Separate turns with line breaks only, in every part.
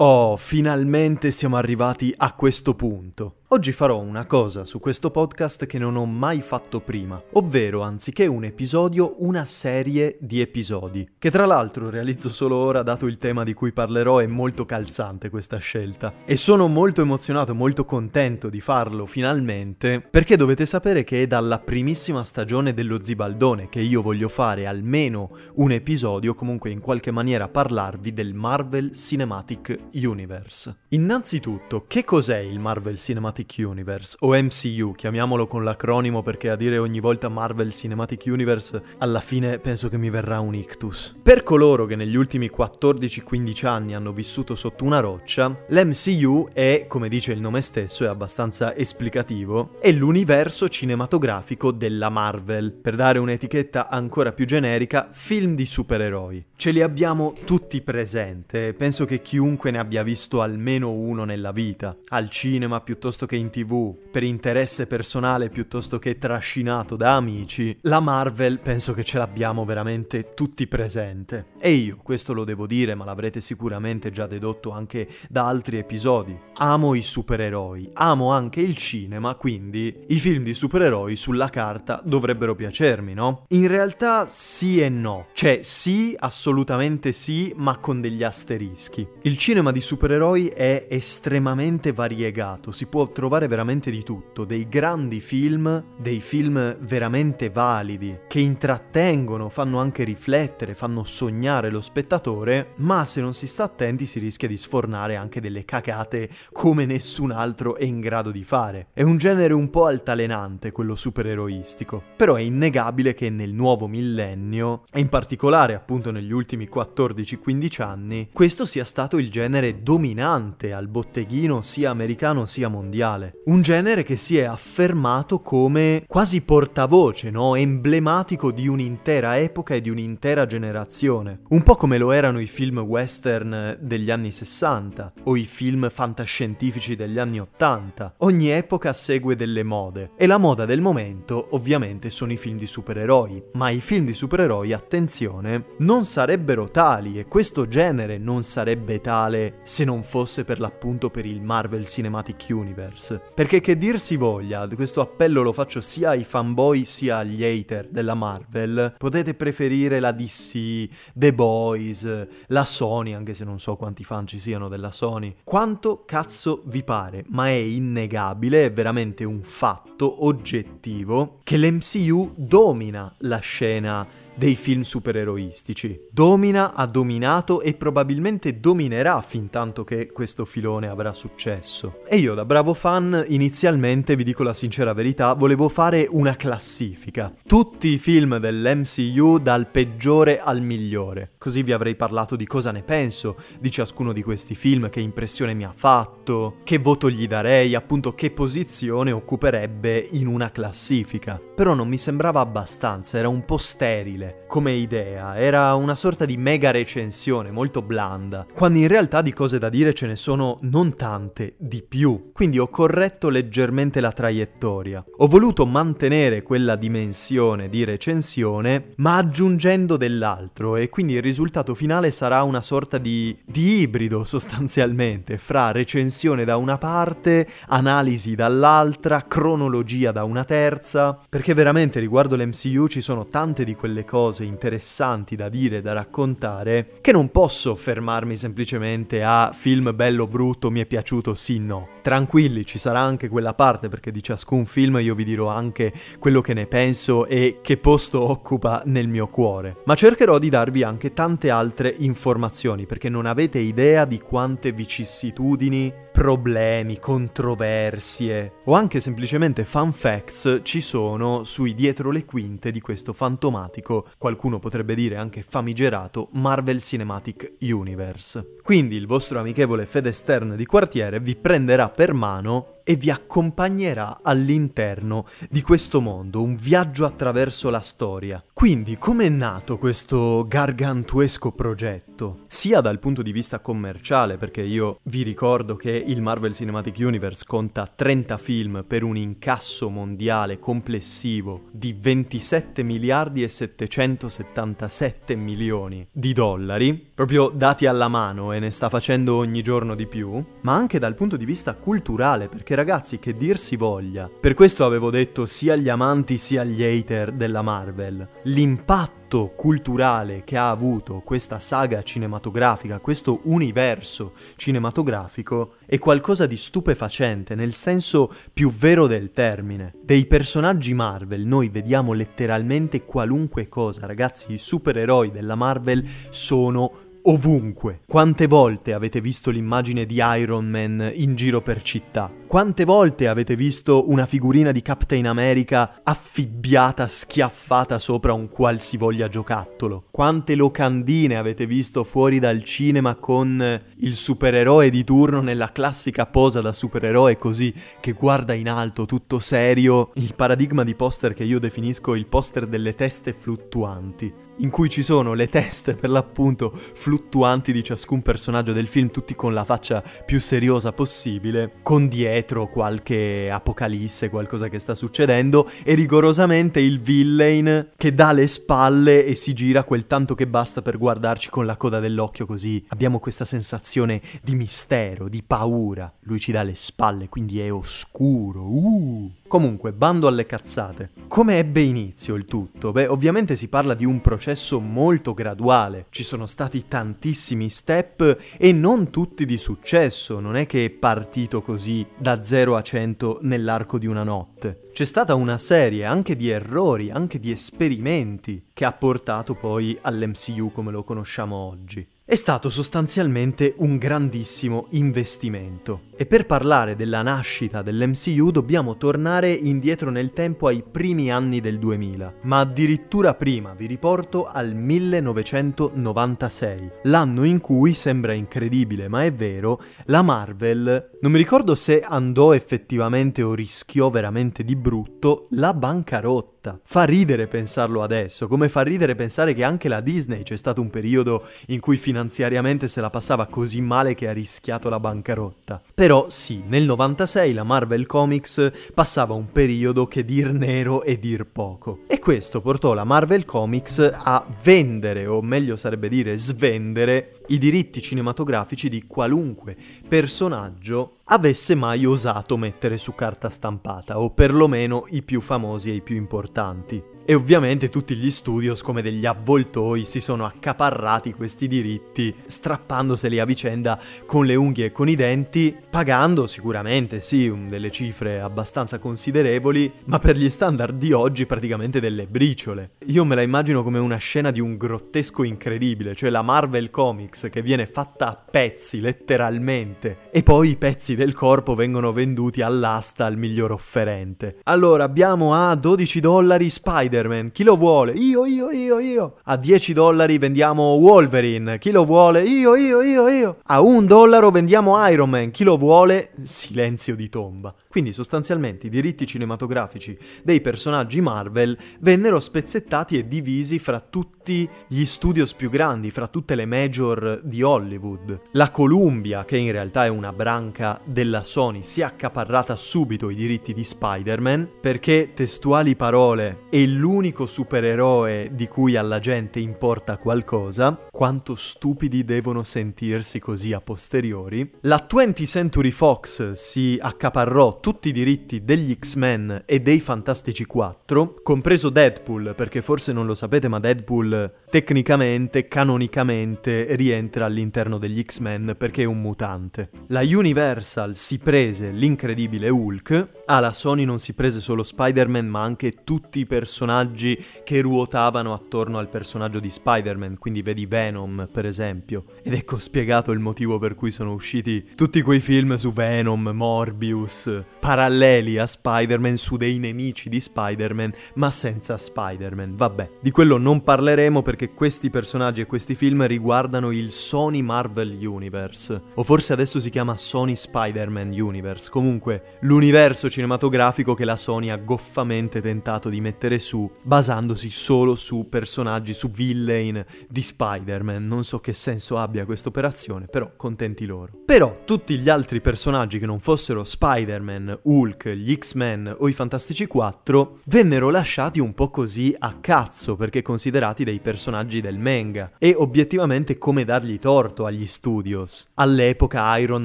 Oh, finalmente siamo arrivati a questo punto. Oggi farò una cosa su questo podcast che non ho mai fatto prima, ovvero anziché un episodio, una serie di episodi, che tra l'altro realizzo solo ora dato il tema di cui parlerò è molto calzante questa scelta. E sono molto emozionato, molto contento di farlo finalmente, perché dovete sapere che è dalla primissima stagione dello Zibaldone che io voglio fare almeno un episodio, comunque in qualche maniera parlarvi del Marvel Cinematic Universe. Innanzitutto, che cos'è il Marvel Cinematic Cinematic Universe, o MCU, chiamiamolo con l'acronimo perché a dire ogni volta Marvel Cinematic Universe, alla fine penso che mi verrà un ictus. Per coloro che negli ultimi 14-15 anni hanno vissuto sotto una roccia, l'MCU è, come dice il nome stesso, è abbastanza esplicativo, è l'universo cinematografico della Marvel. Per dare un'etichetta ancora più generica, film di supereroi. Ce li abbiamo tutti presente, penso che chiunque ne abbia visto almeno uno nella vita, al cinema piuttosto che in tv, per interesse personale piuttosto che trascinato da amici, la Marvel penso che ce l'abbiamo veramente tutti presente. E io, questo lo devo dire, ma l'avrete sicuramente già dedotto anche da altri episodi. Amo i supereroi, amo anche il cinema, quindi i film di supereroi sulla carta dovrebbero piacermi, no? In realtà sì e no. Cioè sì, assolutamente sì, ma con degli asterischi. Il cinema di supereroi è estremamente variegato, si può trovare veramente di tutto, dei grandi film, dei film veramente validi, che intrattengono, fanno anche riflettere, fanno sognare lo spettatore, ma se non si sta attenti si rischia di sfornare anche delle cagate come nessun altro è in grado di fare. È un genere un po' altalenante quello supereroistico, però è innegabile che nel nuovo millennio, e in particolare appunto negli ultimi 14-15 anni, questo sia stato il genere dominante al botteghino sia americano sia mondiale mondiale. Un genere che si è affermato come quasi portavoce, no? emblematico di un'intera epoca e di un'intera generazione. Un po' come lo erano i film western degli anni 60 o i film fantascientifici degli anni 80. Ogni epoca segue delle mode e la moda del momento ovviamente sono i film di supereroi, ma i film di supereroi, attenzione, non sarebbero tali e questo genere non sarebbe tale se non fosse per l'appunto per il Marvel Cinematic Universe. Universe. Perché che dir si voglia, questo appello lo faccio sia ai fanboy sia agli hater della Marvel, potete preferire la DC, The Boys, la Sony, anche se non so quanti fan ci siano della Sony, quanto cazzo vi pare, ma è innegabile, è veramente un fatto oggettivo che l'MCU domina la scena dei film supereroistici. Domina, ha dominato e probabilmente dominerà fin tanto che questo filone avrà successo. E io da bravo fan inizialmente, vi dico la sincera verità, volevo fare una classifica. Tutti i film dell'MCU dal peggiore al migliore. Così vi avrei parlato di cosa ne penso di ciascuno di questi film, che impressione mi ha fatto, che voto gli darei, appunto che posizione occuperebbe in una classifica. Però non mi sembrava abbastanza, era un po' sterile come idea, era una sorta di mega recensione molto blanda, quando in realtà di cose da dire ce ne sono non tante, di più. Quindi ho corretto leggermente la traiettoria. Ho voluto mantenere quella dimensione di recensione, ma aggiungendo dell'altro e quindi il risultato finale sarà una sorta di, di ibrido sostanzialmente fra recensione da una parte, analisi dall'altra, cronologia da una terza, perché veramente riguardo l'MCU ci sono tante di quelle cose cose interessanti da dire, da raccontare, che non posso fermarmi semplicemente a film bello brutto, mi è piaciuto, sì, no. Tranquilli, ci sarà anche quella parte perché di ciascun film io vi dirò anche quello che ne penso e che posto occupa nel mio cuore. Ma cercherò di darvi anche tante altre informazioni perché non avete idea di quante vicissitudini problemi, controversie o anche semplicemente fun facts ci sono sui dietro le quinte di questo fantomatico, qualcuno potrebbe dire anche famigerato, Marvel Cinematic Universe. Quindi il vostro amichevole Fede Stern di quartiere vi prenderà per mano e vi accompagnerà all'interno di questo mondo, un viaggio attraverso la storia. Quindi, com'è nato questo gargantuesco progetto? Sia dal punto di vista commerciale, perché io vi ricordo che il Marvel Cinematic Universe conta 30 film per un incasso mondiale complessivo di 27 miliardi e 777 milioni di dollari, proprio dati alla mano e ne sta facendo ogni giorno di più, ma anche dal punto di vista culturale, perché ragazzi, che dir si voglia, per questo avevo detto sia agli amanti sia agli hater della Marvel, l'impatto culturale che ha avuto questa saga cinematografica, questo universo cinematografico, è qualcosa di stupefacente nel senso più vero del termine. Dei personaggi Marvel noi vediamo letteralmente qualunque cosa, ragazzi, i supereroi della Marvel sono ovunque. Quante volte avete visto l'immagine di Iron Man in giro per città? Quante volte avete visto una figurina di Captain America affibbiata, schiaffata sopra un qualsivoglia giocattolo? Quante locandine avete visto fuori dal cinema con il supereroe di turno nella classica posa da supereroe così che guarda in alto, tutto serio? Il paradigma di poster che io definisco il poster delle teste fluttuanti in cui ci sono le teste per l'appunto fluttuanti di ciascun personaggio del film, tutti con la faccia più seriosa possibile, con dietro qualche apocalisse, qualcosa che sta succedendo, e rigorosamente il villain che dà le spalle e si gira quel tanto che basta per guardarci con la coda dell'occhio così abbiamo questa sensazione di mistero, di paura. Lui ci dà le spalle, quindi è oscuro. Uh. Comunque, bando alle cazzate. Come ebbe inizio il tutto? Beh, ovviamente si parla di un processo molto graduale. Ci sono stati tantissimi step e non tutti di successo. Non è che è partito così da 0 a 100 nell'arco di una notte. C'è stata una serie anche di errori, anche di esperimenti che ha portato poi all'MCU come lo conosciamo oggi è stato sostanzialmente un grandissimo investimento. E per parlare della nascita dell'MCU dobbiamo tornare indietro nel tempo ai primi anni del 2000, ma addirittura prima vi riporto al 1996, l'anno in cui, sembra incredibile ma è vero, la Marvel, non mi ricordo se andò effettivamente o rischiò veramente di brutto, la bancarotta. Fa ridere pensarlo adesso, come fa ridere pensare che anche la Disney c'è stato un periodo in cui finanziariamente se la passava così male che ha rischiato la bancarotta. Però sì, nel 96 la Marvel Comics passava un periodo che dir nero e dir poco. E questo portò la Marvel Comics a vendere, o meglio sarebbe dire svendere, i diritti cinematografici di qualunque personaggio avesse mai osato mettere su carta stampata, o perlomeno i più famosi e i più importanti. E ovviamente tutti gli studios, come degli avvoltoi, si sono accaparrati questi diritti, strappandoseli a vicenda con le unghie e con i denti, pagando sicuramente, sì, delle cifre abbastanza considerevoli, ma per gli standard di oggi praticamente delle briciole. Io me la immagino come una scena di un grottesco incredibile, cioè la Marvel Comics che viene fatta a pezzi, letteralmente, e poi i pezzi del corpo vengono venduti all'asta al miglior offerente. Allora abbiamo a 12 dollari Spider Spider-Man, chi lo vuole? Io, io, io, io. A 10 dollari vendiamo Wolverine, chi lo vuole? Io, io, io, io. A un dollaro vendiamo Iron Man, chi lo vuole? Silenzio di tomba. Quindi sostanzialmente i diritti cinematografici dei personaggi Marvel vennero spezzettati e divisi fra tutti gli studios più grandi, fra tutte le major di Hollywood. La Columbia, che in realtà è una branca della Sony, si è accaparrata subito i diritti di Spider-Man perché, testuali parole, è l'unico supereroe di cui alla gente importa qualcosa, quanto stupidi devono sentirsi così a posteriori. La 20th Century Fox si accaparrò tutti i diritti degli X-Men e dei Fantastici 4, compreso Deadpool, perché forse non lo sapete, ma Deadpool tecnicamente, canonicamente, rientra all'interno degli X-Men perché è un mutante. La Universal si prese l'incredibile Hulk, ah, la Sony non si prese solo Spider-Man, ma anche tutti i personaggi che ruotavano attorno al personaggio di Spider-Man, quindi vedi Venom, per esempio. Ed ecco spiegato il motivo per cui sono usciti tutti quei film su Venom, Morbius, paralleli a Spider-Man su dei nemici di Spider-Man, ma senza Spider-Man. Vabbè, di quello non parleremo estremo perché questi personaggi e questi film riguardano il Sony Marvel Universe, o forse adesso si chiama Sony Spider-Man Universe, comunque l'universo cinematografico che la Sony ha goffamente tentato di mettere su, basandosi solo su personaggi, su villain di Spider-Man. Non so che senso abbia questa operazione, però contenti loro. Però tutti gli altri personaggi che non fossero Spider-Man, Hulk, gli X-Men o i Fantastici 4 vennero lasciati un po' così a cazzo perché considerati dei personaggi del manga e obiettivamente come dargli torto agli studios. All'epoca Iron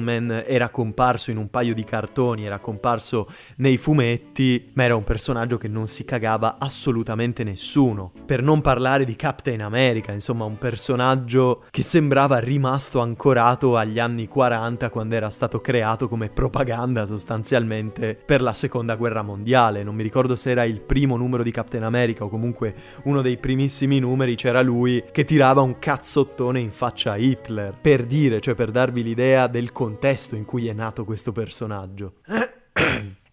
Man era comparso in un paio di cartoni, era comparso nei fumetti, ma era un personaggio che non si cagava assolutamente nessuno. Per non parlare di Captain America, insomma un personaggio che sembrava rimasto ancorato agli anni 40 quando era stato creato come propaganda sostanzialmente per la seconda guerra mondiale. Non mi ricordo se era il primo numero di Captain America o comunque uno dei primissimi numeri c'era lui che tirava un cazzottone in faccia a Hitler. Per dire, cioè per darvi l'idea del contesto in cui è nato questo personaggio.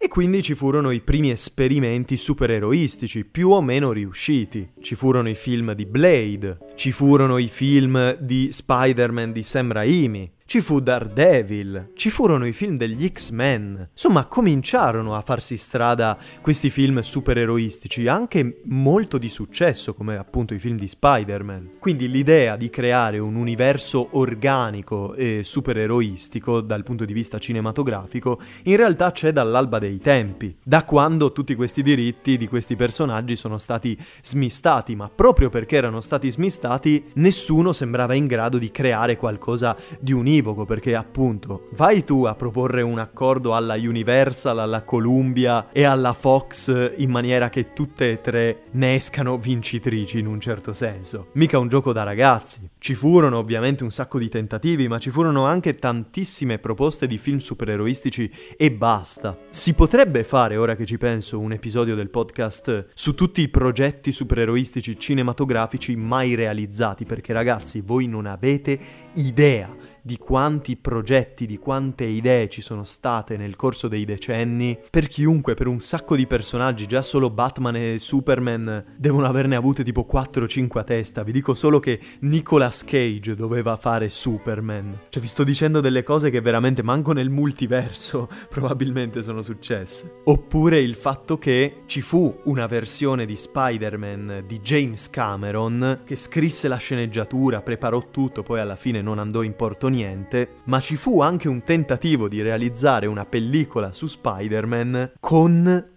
E quindi ci furono i primi esperimenti supereroistici, più o meno riusciti. Ci furono i film di Blade, ci furono i film di Spider-Man di Sam Raimi, ci fu Daredevil, ci furono i film degli X-Men. Insomma, cominciarono a farsi strada questi film supereroistici, anche molto di successo, come appunto i film di Spider-Man. Quindi l'idea di creare un universo organico e supereroistico dal punto di vista cinematografico in realtà c'è dall'alba dei tempi, da quando tutti questi diritti di questi personaggi sono stati smistati, ma proprio perché erano stati smistati nessuno sembrava in grado di creare qualcosa di univoco univoco perché appunto vai tu a proporre un accordo alla Universal, alla Columbia e alla Fox in maniera che tutte e tre ne escano vincitrici in un certo senso. Mica un gioco da ragazzi. Ci furono ovviamente un sacco di tentativi, ma ci furono anche tantissime proposte di film supereroistici e basta. Si potrebbe fare, ora che ci penso, un episodio del podcast su tutti i progetti supereroistici cinematografici mai realizzati, perché ragazzi, voi non avete idea di quanti progetti, di quante idee ci sono state nel corso dei decenni, per chiunque, per un sacco di personaggi, già solo Batman e Superman devono averne avute tipo 4-5 a testa. Vi dico solo che Nicolas Cage doveva fare Superman. Cioè vi sto dicendo delle cose che veramente manco nel multiverso probabilmente sono successe. Oppure il fatto che ci fu una versione di Spider-Man di James Cameron che scrisse la sceneggiatura, preparò tutto, poi alla fine non andò in porto niente, ma ci fu anche un tentativo di realizzare una pellicola su Spider-Man con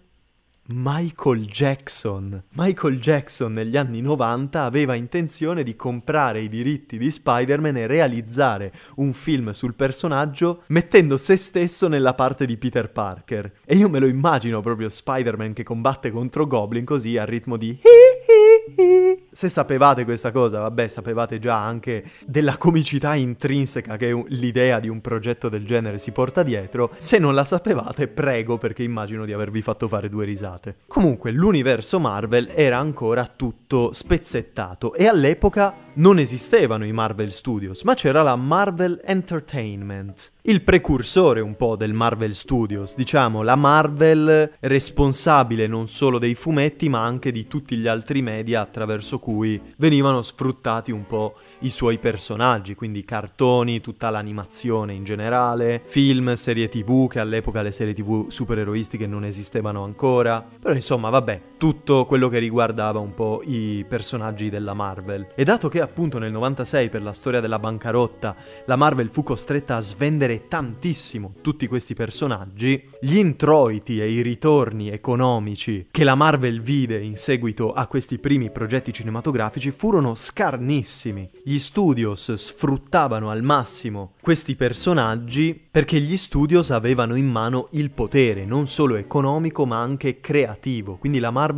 Michael Jackson. Michael Jackson negli anni 90 aveva intenzione di comprare i diritti di Spider-Man e realizzare un film sul personaggio mettendo se stesso nella parte di Peter Parker. E io me lo immagino proprio Spider-Man che combatte contro Goblin così a ritmo di se sapevate questa cosa, vabbè, sapevate già anche della comicità intrinseca che l'idea di un progetto del genere si porta dietro. Se non la sapevate, prego, perché immagino di avervi fatto fare due risate. Comunque, l'universo Marvel era ancora tutto spezzettato e all'epoca non esistevano i Marvel Studios, ma c'era la Marvel Entertainment il precursore un po' del Marvel Studios, diciamo la Marvel responsabile non solo dei fumetti ma anche di tutti gli altri media attraverso cui venivano sfruttati un po' i suoi personaggi, quindi cartoni, tutta l'animazione in generale, film, serie tv, che all'epoca le serie tv supereroistiche non esistevano ancora, però insomma vabbè, tutto quello che riguardava un po' i personaggi della Marvel. E dato che appunto nel 96 per la storia della bancarotta la Marvel fu costretta a svendere tantissimo tutti questi personaggi, gli introiti e i ritorni economici che la Marvel vide in seguito a questi primi progetti cinematografici furono scarnissimi. Gli studios sfruttavano al massimo questi personaggi perché gli studios avevano in mano il potere, non solo economico ma anche creativo, quindi la Marvel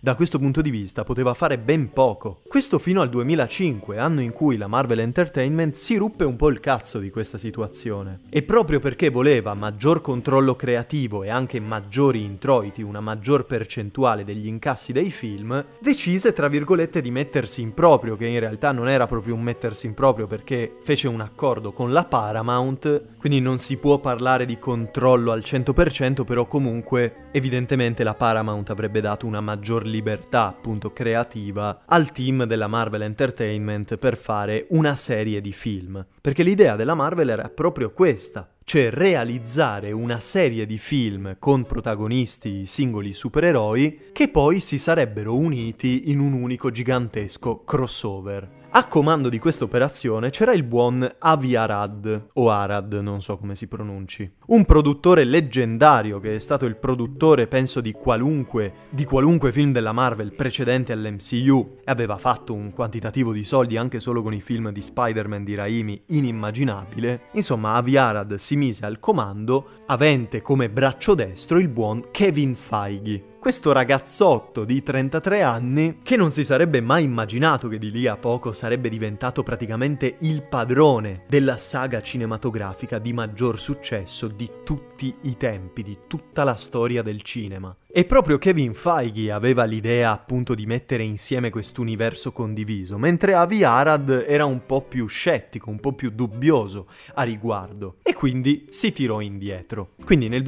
da questo punto di vista poteva fare ben poco. Questo fino al 2005, anno in cui la Marvel Entertainment si ruppe un po' il cazzo di questa situazione. E proprio perché voleva maggior controllo creativo e anche maggiori introiti, una maggior percentuale degli incassi dei film, decise tra virgolette di mettersi in proprio, che in realtà non era proprio un mettersi in proprio perché fece un accordo con la Paramount, quindi non si può parlare di controllo al 100%, però comunque evidentemente la Paramount avrebbe dato una maggior libertà appunto creativa al team della Marvel Entertainment per fare una serie di film. Perché l'idea della Marvel era proprio questa, cioè realizzare una serie di film con protagonisti singoli supereroi che poi si sarebbero uniti in un unico gigantesco crossover. A comando di questa operazione c'era il buon Avi Arad, o Arad, non so come si pronunci, un produttore leggendario che è stato il produttore, penso, di qualunque, di qualunque film della Marvel precedente all'MCU e aveva fatto un quantitativo di soldi anche solo con i film di Spider-Man di Raimi inimmaginabile. Insomma, Avi Arad si mise al comando, avente come braccio destro il buon Kevin Feige questo ragazzotto di 33 anni che non si sarebbe mai immaginato che di lì a poco sarebbe diventato praticamente il padrone della saga cinematografica di maggior successo di tutti i tempi, di tutta la storia del cinema. E proprio Kevin Feige aveva l'idea appunto di mettere insieme quest'universo condiviso, mentre Avi Arad era un po' più scettico, un po' più dubbioso a riguardo, e quindi si tirò indietro. Quindi nel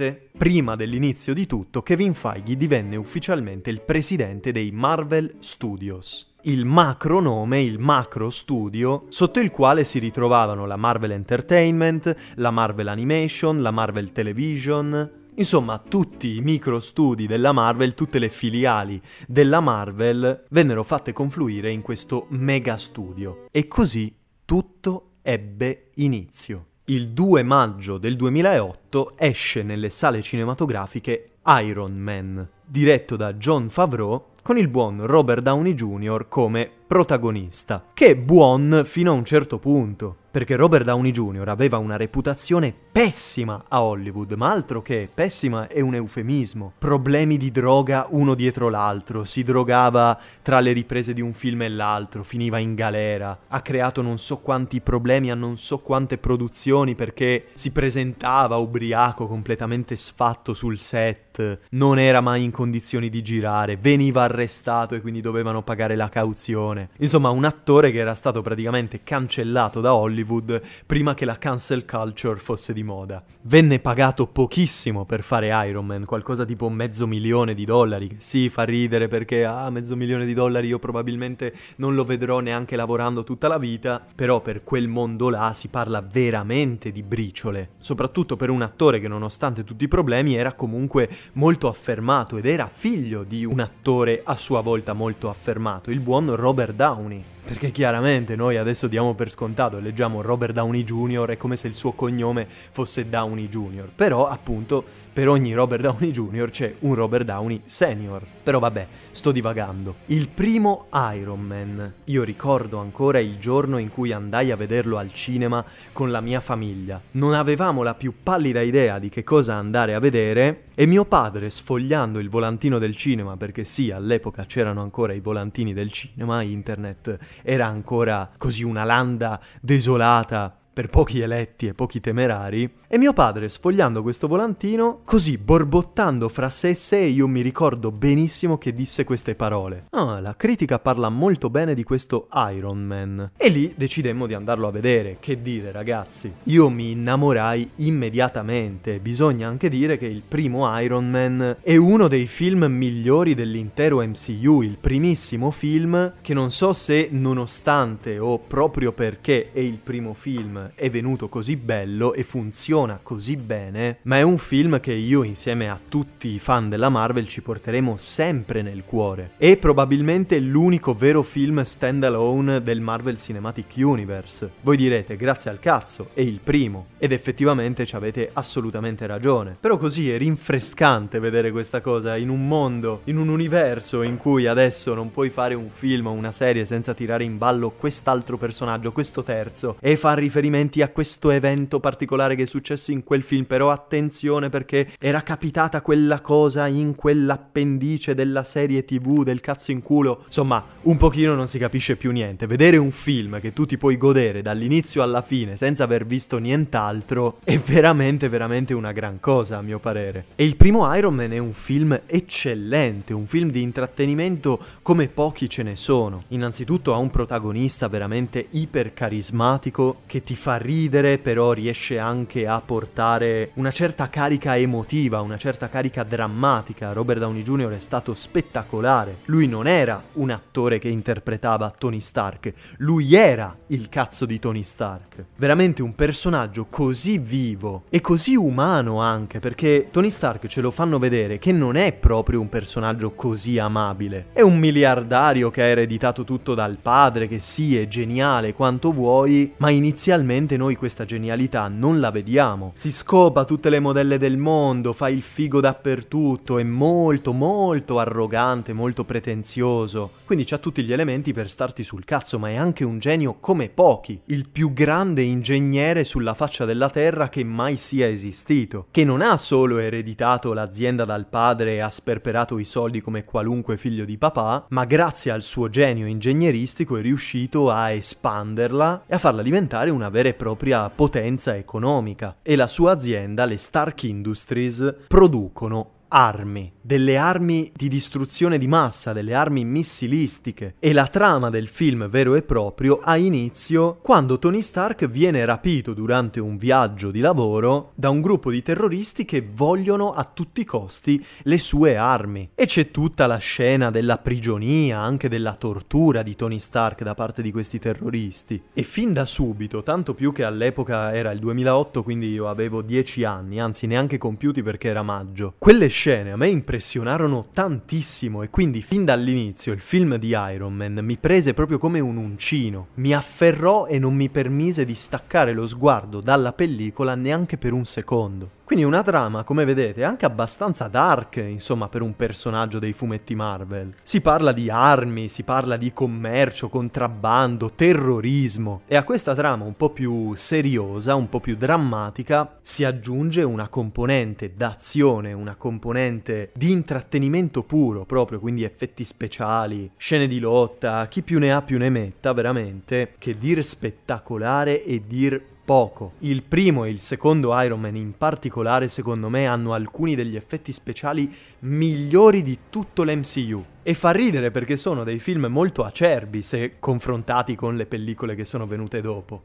2007 prima dell'inizio di tutto, Kevin Feige divenne ufficialmente il presidente dei Marvel Studios. Il macro nome, il macro studio, sotto il quale si ritrovavano la Marvel Entertainment, la Marvel Animation, la Marvel Television, Insomma, tutti i micro studi della Marvel, tutte le filiali della Marvel vennero fatte confluire in questo mega studio. E così tutto ebbe inizio il 2 maggio del 2008 esce nelle sale cinematografiche Iron Man, diretto da John Favreau con il buon Robert Downey Jr. come protagonista, che è buon fino a un certo punto perché Robert Downey Jr. aveva una reputazione pessima a Hollywood, ma altro che pessima è un eufemismo. Problemi di droga uno dietro l'altro, si drogava tra le riprese di un film e l'altro, finiva in galera, ha creato non so quanti problemi a non so quante produzioni perché si presentava ubriaco, completamente sfatto sul set, non era mai in condizioni di girare, veniva arrestato e quindi dovevano pagare la cauzione. Insomma, un attore che era stato praticamente cancellato da Hollywood Hollywood prima che la cancel culture fosse di moda. Venne pagato pochissimo per fare Iron Man, qualcosa tipo mezzo milione di dollari, che sì, fa ridere perché ah, mezzo milione di dollari io probabilmente non lo vedrò neanche lavorando tutta la vita, però per quel mondo là si parla veramente di briciole, soprattutto per un attore che nonostante tutti i problemi era comunque molto affermato ed era figlio di un attore a sua volta molto affermato, il buon Robert Downey. Perché chiaramente noi adesso diamo per scontato e leggiamo Robert Downey Jr. è come se il suo cognome fosse Downey Jr. Però appunto per ogni Robert Downey Jr. c'è un Robert Downey Senior. Però vabbè, sto divagando. Il primo Iron Man. Io ricordo ancora il giorno in cui andai a vederlo al cinema con la mia famiglia. Non avevamo la più pallida idea di che cosa andare a vedere e mio padre, sfogliando il volantino del cinema, perché sì, all'epoca c'erano ancora i volantini del cinema, internet era ancora così una landa desolata per pochi eletti e pochi temerari, e mio padre, sfogliando questo volantino, così borbottando fra sé e sé, io mi ricordo benissimo che disse queste parole. Ah, la critica parla molto bene di questo Iron Man. E lì decidemmo di andarlo a vedere. Che dire, ragazzi? Io mi innamorai immediatamente. Bisogna anche dire che il primo Iron Man è uno dei film migliori dell'intero MCU, il primissimo film che non so se nonostante o proprio perché è il primo film è venuto così bello e funziona così bene, ma è un film che io insieme a tutti i fan della Marvel ci porteremo sempre nel cuore. È probabilmente l'unico vero film standalone del Marvel Cinematic Universe. Voi direte, grazie al cazzo, è il primo. Ed effettivamente ci avete assolutamente ragione. Però così è rinfrescante vedere questa cosa in un mondo, in un universo in cui adesso non puoi fare un film o una serie senza tirare in ballo quest'altro personaggio, questo terzo, e far riferimenti a questo evento particolare che succede successo in quel film, però attenzione perché era capitata quella cosa in quell'appendice della serie tv del cazzo in culo. Insomma, un pochino non si capisce più niente. Vedere un film che tu ti puoi godere dall'inizio alla fine senza aver visto nient'altro è veramente, veramente una gran cosa, a mio parere. E il primo Iron Man è un film eccellente, un film di intrattenimento come pochi ce ne sono. Innanzitutto ha un protagonista veramente iper carismatico che ti fa ridere, però riesce anche a portare una certa carica emotiva, una certa carica drammatica. Robert Downey Jr. è stato spettacolare. Lui non era un attore che interpretava Tony Stark, lui era il cazzo di Tony Stark. Veramente un personaggio così vivo e così umano anche, perché Tony Stark ce lo fanno vedere che non è proprio un personaggio così amabile. È un miliardario che ha ereditato tutto dal padre, che sì, è geniale quanto vuoi, ma inizialmente noi questa genialità non la vediamo. Si scopa tutte le modelle del mondo, fa il figo dappertutto, è molto molto arrogante, molto pretenzioso. Quindi c'ha tutti gli elementi per starti sul cazzo, ma è anche un genio come pochi, il più grande ingegnere sulla faccia della terra che mai sia esistito, che non ha solo ereditato l'azienda dal padre e ha sperperato i soldi come qualunque figlio di papà, ma grazie al suo genio ingegneristico è riuscito a espanderla e a farla diventare una vera e propria potenza economica. E la sua azienda, le Stark Industries, producono armi, delle armi di distruzione di massa, delle armi missilistiche. E la trama del film vero e proprio ha inizio quando Tony Stark viene rapito durante un viaggio di lavoro da un gruppo di terroristi che vogliono a tutti i costi le sue armi. E c'è tutta la scena della prigionia, anche della tortura di Tony Stark da parte di questi terroristi. E fin da subito, tanto più che all'epoca era il 2008, quindi io avevo 10 anni, anzi neanche compiuti perché era maggio, quelle scene a me impressionarono tantissimo e quindi fin dall'inizio il film di Iron Man mi prese proprio come un uncino, mi afferrò e non mi permise di staccare lo sguardo dalla pellicola neanche per un secondo. Quindi una trama, come vedete, anche abbastanza dark, insomma, per un personaggio dei fumetti Marvel. Si parla di armi, si parla di commercio, contrabbando, terrorismo. E a questa trama un po' più seriosa, un po' più drammatica, si aggiunge una componente d'azione, una componente di intrattenimento puro, proprio, quindi effetti speciali, scene di lotta, chi più ne ha più ne metta, veramente, che dir spettacolare e dir poco. Il primo e il secondo Iron Man in particolare secondo me hanno alcuni degli effetti speciali migliori di tutto l'MCU. E fa ridere perché sono dei film molto acerbi se confrontati con le pellicole che sono venute dopo.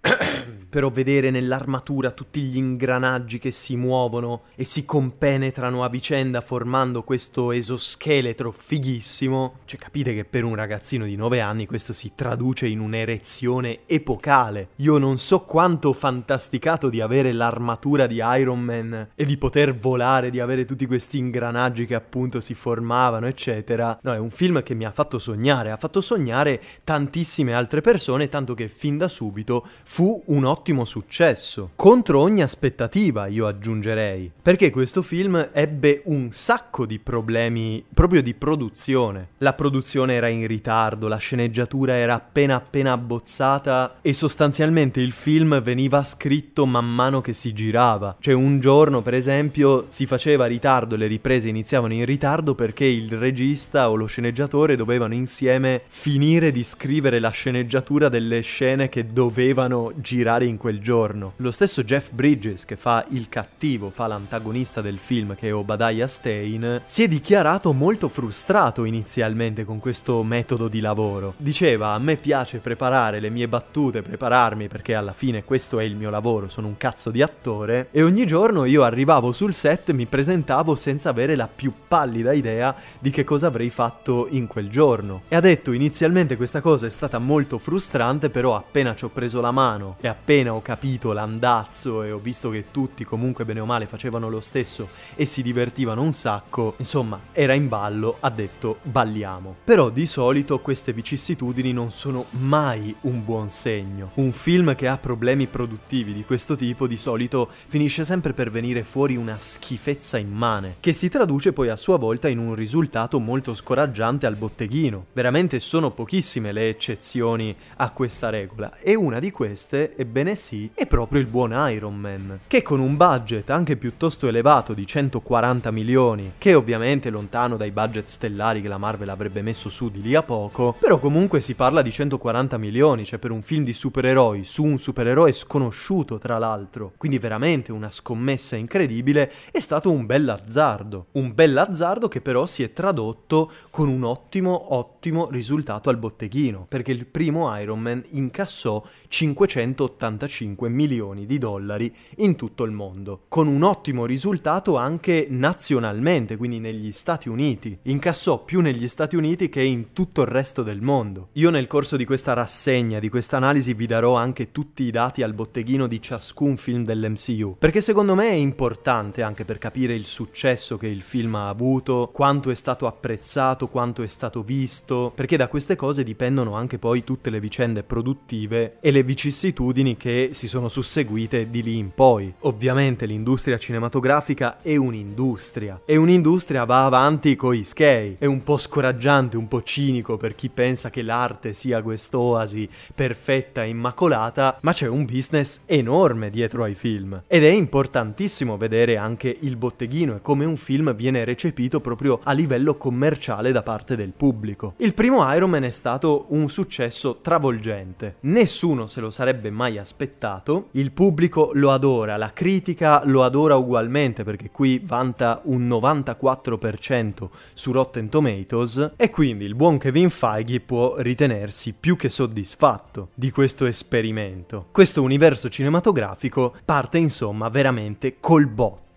però vedere nell'armatura tutti gli ingranaggi che si muovono e si compenetrano a vicenda formando questo esoscheletro fighissimo, cioè capite che per un ragazzino di 9 anni questo si traduce in un'erezione epocale. Io non so quanto fantasticato di avere l'armatura di Iron Man e di poter volare, di avere tutti questi ingranaggi che appunto si formavano, eccetera. No, è un film che mi ha fatto sognare, ha fatto sognare tantissime altre persone, tanto che fin da subito un ottimo successo, contro ogni aspettativa io aggiungerei, perché questo film ebbe un sacco di problemi proprio di produzione. La produzione era in ritardo, la sceneggiatura era appena appena abbozzata e sostanzialmente il film veniva scritto man mano che si girava. Cioè un giorno per esempio si faceva ritardo, le riprese iniziavano in ritardo perché il regista o lo sceneggiatore dovevano insieme finire di scrivere la sceneggiatura delle scene che dovevano dovevano girare in quel giorno. Lo stesso Jeff Bridges, che fa il cattivo, fa l'antagonista del film, che è Obadiah Stein, si è dichiarato molto frustrato inizialmente con questo metodo di lavoro. Diceva, a me piace preparare le mie battute, prepararmi, perché alla fine questo è il mio lavoro, sono un cazzo di attore, e ogni giorno io arrivavo sul set, mi presentavo senza avere la più pallida idea di che cosa avrei fatto in quel giorno. E ha detto, inizialmente questa cosa è stata molto frustrante, però appena ci ho preso la mano, mano e appena ho capito l'andazzo e ho visto che tutti comunque bene o male facevano lo stesso e si divertivano un sacco, insomma era in ballo, ha detto balliamo. Però di solito queste vicissitudini non sono mai un buon segno. Un film che ha problemi produttivi di questo tipo di solito finisce sempre per venire fuori una schifezza immane, che si traduce poi a sua volta in un risultato molto scoraggiante al botteghino. Veramente sono pochissime le eccezioni a questa regola e una di queste queste, ebbene sì, è proprio il buon Iron Man, che con un budget anche piuttosto elevato di 140 milioni, che ovviamente lontano dai budget stellari che la Marvel avrebbe messo su di lì a poco, però comunque si parla di 140 milioni, cioè per un film di supereroi su un supereroe sconosciuto tra l'altro, quindi veramente una scommessa incredibile, è stato un bel azzardo, un bel azzardo che però si è tradotto con un ottimo ottimo risultato al botteghino, perché il primo Iron Man incassò 500 585 milioni di dollari in tutto il mondo, con un ottimo risultato anche nazionalmente, quindi negli Stati Uniti. Incassò più negli Stati Uniti che in tutto il resto del mondo. Io nel corso di questa rassegna, di questa analisi, vi darò anche tutti i dati al botteghino di ciascun film dell'MCU, perché secondo me è importante anche per capire il successo che il film ha avuto, quanto è stato apprezzato, quanto è stato visto, perché da queste cose dipendono anche poi tutte le vicende produttive e le vicissitudini che si sono susseguite di lì in poi. Ovviamente l'industria cinematografica è un'industria e un'industria va avanti coi skei. È un po' scoraggiante, un po' cinico per chi pensa che l'arte sia quest'oasi perfetta e immacolata, ma c'è un business enorme dietro ai film. Ed è importantissimo vedere anche il botteghino e come un film viene recepito proprio a livello commerciale da parte del pubblico. Il primo Iron Man è stato un successo travolgente. Nessuno se lo sarebbe mai aspettato. Il pubblico lo adora, la critica lo adora ugualmente perché qui vanta un 94% su Rotten Tomatoes e quindi il buon Kevin Feige può ritenersi più che soddisfatto di questo esperimento. Questo universo cinematografico parte insomma veramente col botto.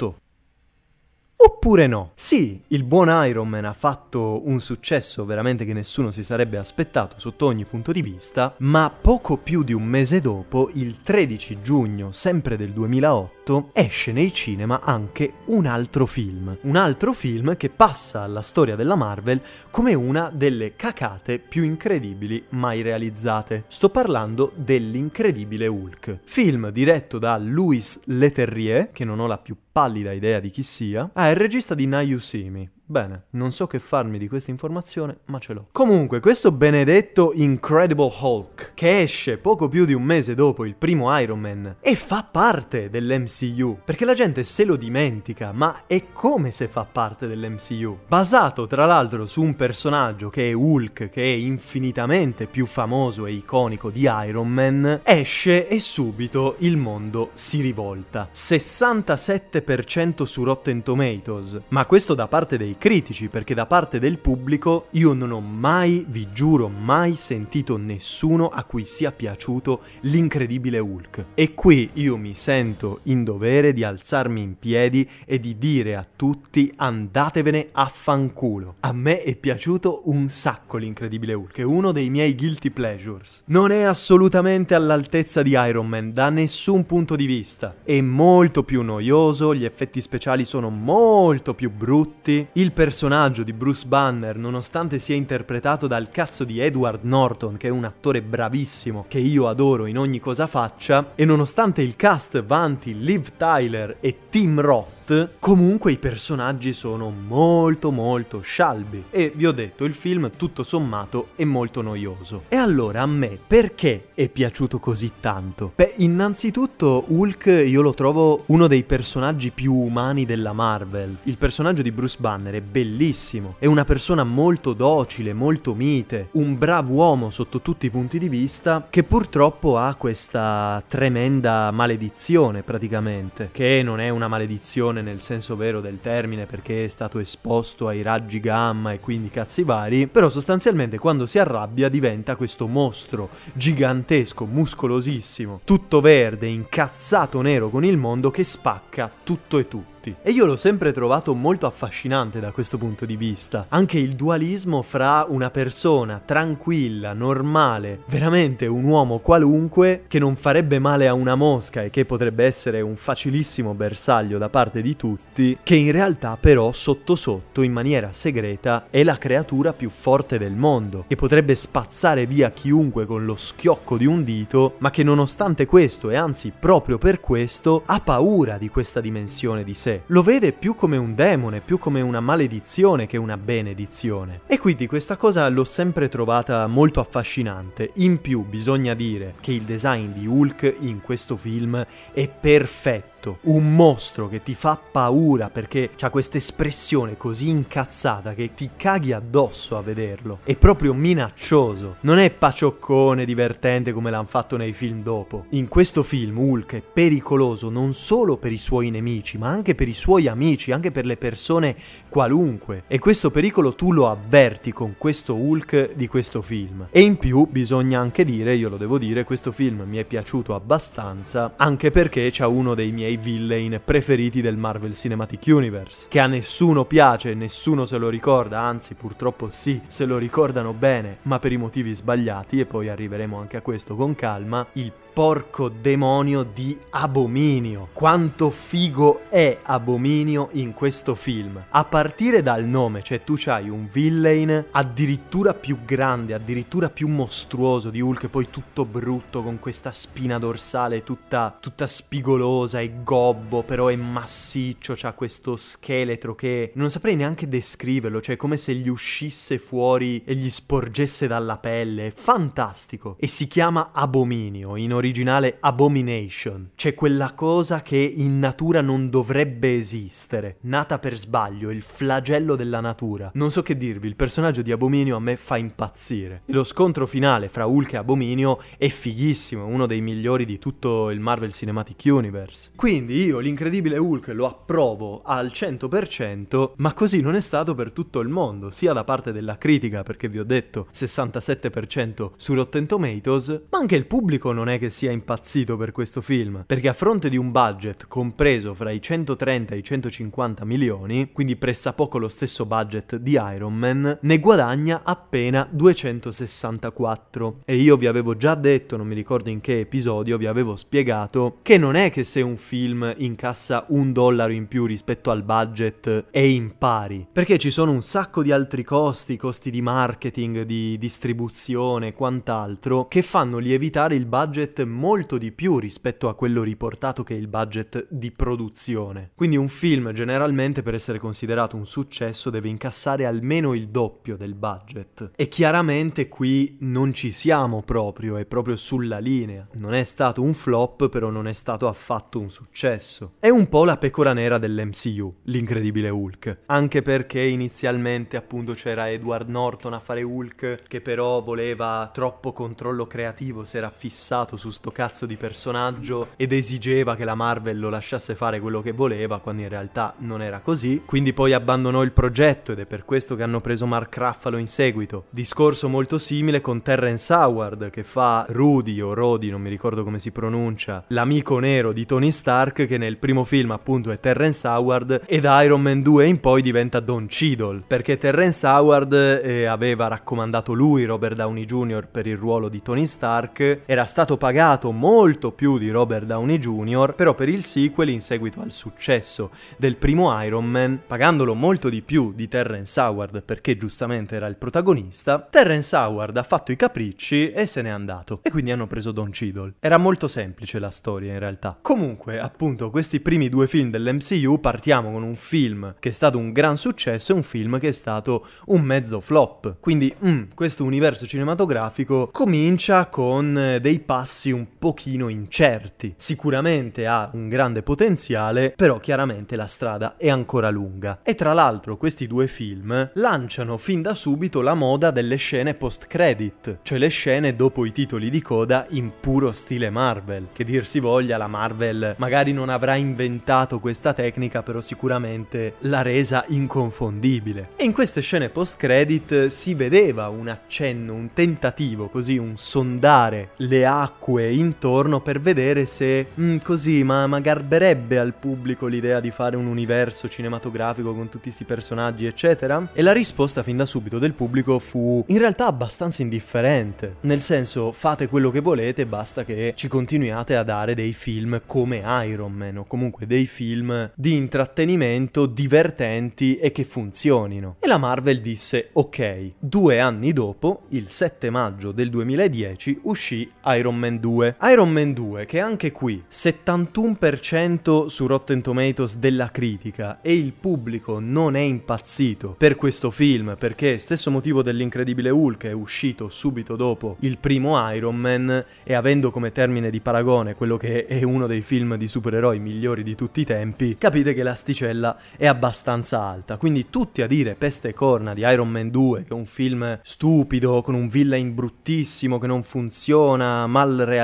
Oppure no? Sì, il buon Iron Man ha fatto un successo veramente che nessuno si sarebbe aspettato sotto ogni punto di vista, ma poco più di un mese dopo, il 13 giugno, sempre del 2008, esce nei cinema anche un altro film. Un altro film che passa alla storia della Marvel come una delle cacate più incredibili mai realizzate. Sto parlando dell'Incredibile Hulk. Film diretto da Louis Leterrier, che non ho la più pallida idea di chi sia. È il regista di Now You See Me. Bene, non so che farmi di questa informazione, ma ce l'ho. Comunque, questo benedetto Incredible Hulk, che esce poco più di un mese dopo il primo Iron Man e fa parte dell'MCU, perché la gente se lo dimentica, ma è come se fa parte dell'MCU. Basato tra l'altro su un personaggio che è Hulk, che è infinitamente più famoso e iconico di Iron Man, esce e subito il mondo si rivolta. 67% su Rotten Tomatoes, ma questo da parte dei critici, perché da parte del pubblico io non ho mai, vi giuro, mai sentito nessuno a cui sia piaciuto l'incredibile Hulk. E qui io mi sento in dovere di alzarmi in piedi e di dire a tutti andatevene a fanculo. A me è piaciuto un sacco l'incredibile Hulk, è uno dei miei guilty pleasures. Non è assolutamente all'altezza di Iron Man da nessun punto di vista. È molto più noioso, gli effetti speciali sono molto più brutti, il il personaggio di Bruce Banner, nonostante sia interpretato dal cazzo di Edward Norton, che è un attore bravissimo, che io adoro in ogni cosa faccia, e nonostante il cast vanti Liv Tyler e Tim Roth, comunque i personaggi sono molto molto scialbi. E vi ho detto, il film tutto sommato è molto noioso. E allora a me perché è piaciuto così tanto? Beh, innanzitutto Hulk io lo trovo uno dei personaggi più umani della Marvel. Il personaggio di Bruce Banner è bellissimo, è una persona molto docile, molto mite, un bravo uomo sotto tutti i punti di vista, che purtroppo ha questa tremenda maledizione praticamente, che non è una maledizione nel senso vero del termine perché è stato esposto ai raggi gamma e quindi cazzi vari, però sostanzialmente quando si arrabbia diventa questo mostro gigantesco, muscolosissimo, tutto verde, incazzato nero con il mondo che spacca tutto e tutto tutti. E io l'ho sempre trovato molto affascinante da questo punto di vista. Anche il dualismo fra una persona tranquilla, normale, veramente un uomo qualunque che non farebbe male a una mosca e che potrebbe essere un facilissimo bersaglio da parte di tutti, che in realtà però sotto sotto, in maniera segreta, è la creatura più forte del mondo, che potrebbe spazzare via chiunque con lo schiocco di un dito, ma che nonostante questo e anzi proprio per questo ha paura di questa dimensione di sé sé, lo vede più come un demone, più come una maledizione che una benedizione. E quindi questa cosa l'ho sempre trovata molto affascinante. In più bisogna dire che il design di Hulk in questo film è perfetto brutto, un mostro che ti fa paura perché ha questa espressione così incazzata che ti caghi addosso a vederlo. È proprio minaccioso, non è pacioccone divertente come l'hanno fatto nei film dopo. In questo film Hulk è pericoloso non solo per i suoi nemici, ma anche per i suoi amici, anche per le persone qualunque. E questo pericolo tu lo avverti con questo Hulk di questo film. E in più bisogna anche dire, io lo devo dire, questo film mi è piaciuto abbastanza, anche perché c'ha uno dei miei villain preferiti del Marvel Cinematic Universe, che a nessuno piace, nessuno se lo ricorda, anzi purtroppo sì, se lo ricordano bene, ma per i motivi sbagliati, e poi arriveremo anche a questo con calma, il porco demonio di Abominio. Quanto figo è Abominio in questo film. A partire dal nome, cioè tu c'hai un villain addirittura più grande, addirittura più mostruoso di Hulk, poi tutto brutto con questa spina dorsale tutta, tutta spigolosa e gobbo, però è massiccio, c'ha questo scheletro che non saprei neanche descriverlo, cioè come se gli uscisse fuori e gli sporgesse dalla pelle. Fantastico. E si chiama Abominio in originale Abomination. C'è quella cosa che in natura non dovrebbe esistere, nata per sbaglio, il flagello della natura. Non so che dirvi, il personaggio di Abominio a me fa impazzire. Lo scontro finale fra Hulk e Abominio è fighissimo, uno dei migliori di tutto il Marvel Cinematic Universe. Quindi io l'incredibile Hulk lo approvo al 100%, ma così non è stato per tutto il mondo, sia da parte della critica, perché vi ho detto 67% su Rotten Tomatoes, ma anche il pubblico non è che sia impazzito per questo film, perché a fronte di un budget compreso fra i 130 e i 150 milioni, quindi pressappoco lo stesso budget di Iron Man, ne guadagna appena 264. E io vi avevo già detto, non mi ricordo in che episodio, vi avevo spiegato che non è che se un film incassa un dollaro in più rispetto al budget è impari, perché ci sono un sacco di altri costi, costi di marketing, di distribuzione e quant'altro, che fanno lievitare il budget molto di più rispetto a quello riportato che è il budget di produzione. Quindi un film generalmente per essere considerato un successo deve incassare almeno il doppio del budget. E chiaramente qui non ci siamo proprio, è proprio sulla linea. Non è stato un flop, però non è stato affatto un successo. È un po' la pecora nera dell'MCU, l'incredibile Hulk. Anche perché inizialmente appunto c'era Edward Norton a fare Hulk, che però voleva troppo controllo creativo, si era fissato su sto cazzo di personaggio ed esigeva che la Marvel lo lasciasse fare quello che voleva, quando in realtà non era così. Quindi poi abbandonò il progetto ed è per questo che hanno preso Mark Ruffalo in seguito. Discorso molto simile con Terrence Howard che fa Rudy o Rodi, non mi ricordo come si pronuncia, l'amico nero di Tony Stark che nel primo film appunto è Terrence Howard ed Iron Man 2 in poi diventa Don Cheadle perché Terrence Howard eh, aveva raccomandato lui, Robert Downey Jr. per il ruolo di Tony Stark, era stato pagato molto più di Robert Downey Jr., però per il sequel in seguito al successo del primo Iron Man, pagandolo molto di più di Terrence Howard perché giustamente era il protagonista, Terrence Howard ha fatto i capricci e se n'è andato. E quindi hanno preso Don Cheadle. Era molto semplice la storia in realtà. Comunque, appunto, questi primi due film dell'MCU partiamo con un film che è stato un gran successo e un film che è stato un mezzo flop. Quindi, mm, questo universo cinematografico comincia con eh, dei passi un pochino incerti. Sicuramente ha un grande potenziale, però chiaramente la strada è ancora lunga. E tra l'altro questi due film lanciano fin da subito la moda delle scene post-credit, cioè le scene dopo i titoli di coda in puro stile Marvel. Che dir si voglia, la Marvel magari non avrà inventato questa tecnica, però sicuramente l'ha resa inconfondibile. E in queste scene post-credit si vedeva un accenno, un tentativo, così un sondare le acque intorno per vedere se mm, così, ma, ma garberebbe al pubblico l'idea di fare un universo cinematografico con tutti questi personaggi, eccetera. E la risposta fin da subito del pubblico fu in realtà abbastanza indifferente. Nel senso, fate quello che volete, basta che ci continuiate a dare dei film come Iron Man o comunque dei film di intrattenimento divertenti e che funzionino. E la Marvel disse ok. Due anni dopo, il 7 maggio del 2010, uscì Iron Man 2 2. Iron Man 2, che anche qui 71% su Rotten Tomatoes della critica e il pubblico non è impazzito per questo film, perché stesso motivo dell'incredibile Hulk è uscito subito dopo il primo Iron Man e avendo come termine di paragone quello che è uno dei film di supereroi migliori di tutti i tempi, capite che l'asticella è abbastanza alta. Quindi tutti a dire peste e corna di Iron Man 2, che è un film stupido, con un villain bruttissimo, che non funziona, mal realizzato,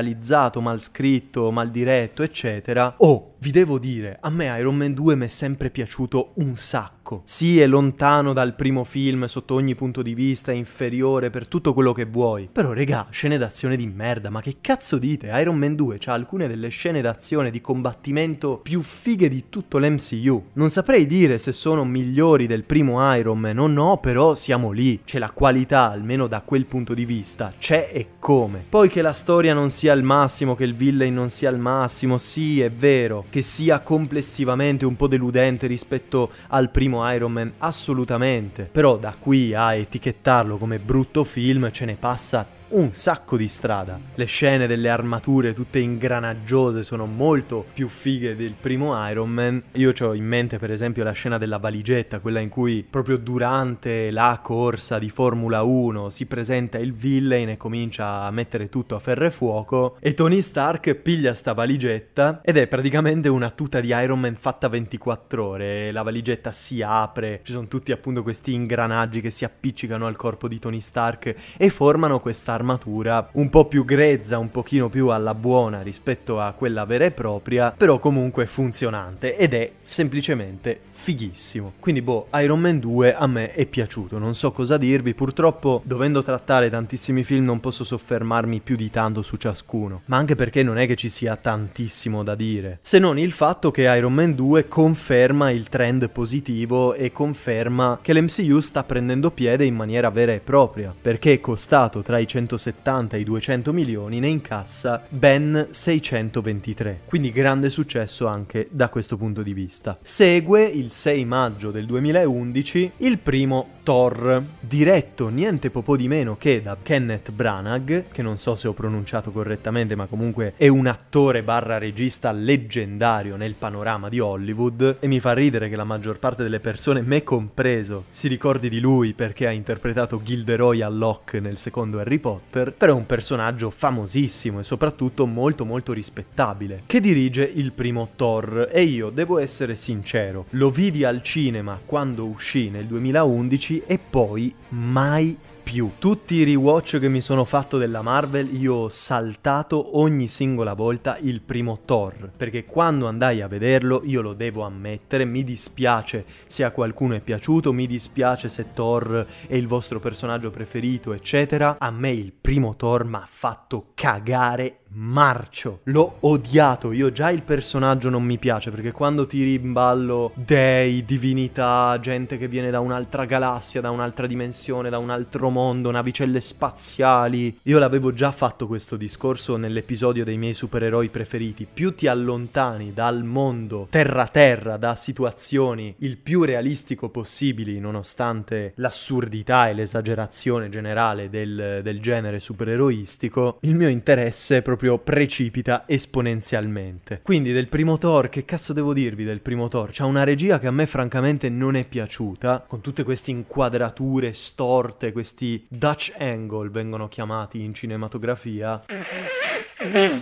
mal scritto, mal diretto, eccetera. Oh, vi devo dire, a me Iron Man 2 mi è sempre piaciuto un sacco. Sì, è lontano dal primo film sotto ogni punto di vista, è inferiore per tutto quello che vuoi. Però, regà, scene d'azione di merda, ma che cazzo dite? Iron Man 2 ha alcune delle scene d'azione di combattimento più fighe di tutto l'MCU. Non saprei dire se sono migliori del primo Iron Man o no, però siamo lì. C'è la qualità, almeno da quel punto di vista. C'è e come. Poi che la storia non sia il massimo, che il villain non sia il massimo, sì, è vero che sia complessivamente un po' deludente rispetto al primo Iron Man, assolutamente. Però da qui a etichettarlo come brutto film ce ne passa un sacco di strada. Le scene delle armature tutte ingranaggiose sono molto più fighe del primo Iron Man. Io ho in mente per esempio la scena della valigetta, quella in cui proprio durante la corsa di Formula 1 si presenta il villain e comincia a mettere tutto a ferro e fuoco e Tony Stark piglia sta valigetta ed è praticamente una tuta di Iron Man fatta 24 ore. La valigetta si apre, ci sono tutti appunto questi ingranaggi che si appiccicano al corpo di Tony Stark e formano questa armatura un po' più grezza, un pochino più alla buona rispetto a quella vera e propria, però comunque funzionante ed è semplicemente fighissimo. Quindi boh, Iron Man 2 a me è piaciuto, non so cosa dirvi, purtroppo dovendo trattare tantissimi film non posso soffermarmi più di tanto su ciascuno, ma anche perché non è che ci sia tantissimo da dire, se non il fatto che Iron Man 2 conferma il trend positivo e conferma che l'MCU sta prendendo piede in maniera vera e propria, perché è costato tra i 170 e i 200 milioni, ne incassa ben 623, quindi grande successo anche da questo punto di vista. Segue il 6 maggio del 2011 il primo Thor, diretto niente po' di meno che da Kenneth Branagh, che non so se ho pronunciato correttamente, ma comunque è un attore barra regista leggendario nel panorama di Hollywood e mi fa ridere che la maggior parte delle persone, me compreso, si ricordi di lui perché ha interpretato Gilderoy a Locke nel secondo Harry Potter, però è un personaggio famosissimo e soprattutto molto molto rispettabile, che dirige il primo Thor. E io devo essere sincero, lo vidi al cinema quando uscì nel 2011 e poi mai più. Tutti i rewatch che mi sono fatto della Marvel io ho saltato ogni singola volta il primo Thor, perché quando andai a vederlo io lo devo ammettere, mi dispiace se a qualcuno è piaciuto, mi dispiace se Thor è il vostro personaggio preferito, eccetera. A me il primo Thor mi ha fatto cagare marcio. L'ho odiato. Io già il personaggio non mi piace perché quando tiri in ballo dei, divinità, gente che viene da un'altra galassia, da un'altra dimensione, da un altro mondo, navicelle spaziali. Io l'avevo già fatto questo discorso nell'episodio dei miei supereroi preferiti. Più ti allontani dal mondo terra-terra, da situazioni il più realistico possibili, nonostante l'assurdità e l'esagerazione generale del, del genere supereroistico, il mio interesse è proprio proprio precipita esponenzialmente. Quindi del primo Thor, che cazzo devo dirvi del primo Thor? C'ha una regia che a me francamente non è piaciuta, con tutte queste inquadrature storte, questi Dutch angle vengono chiamati in cinematografia.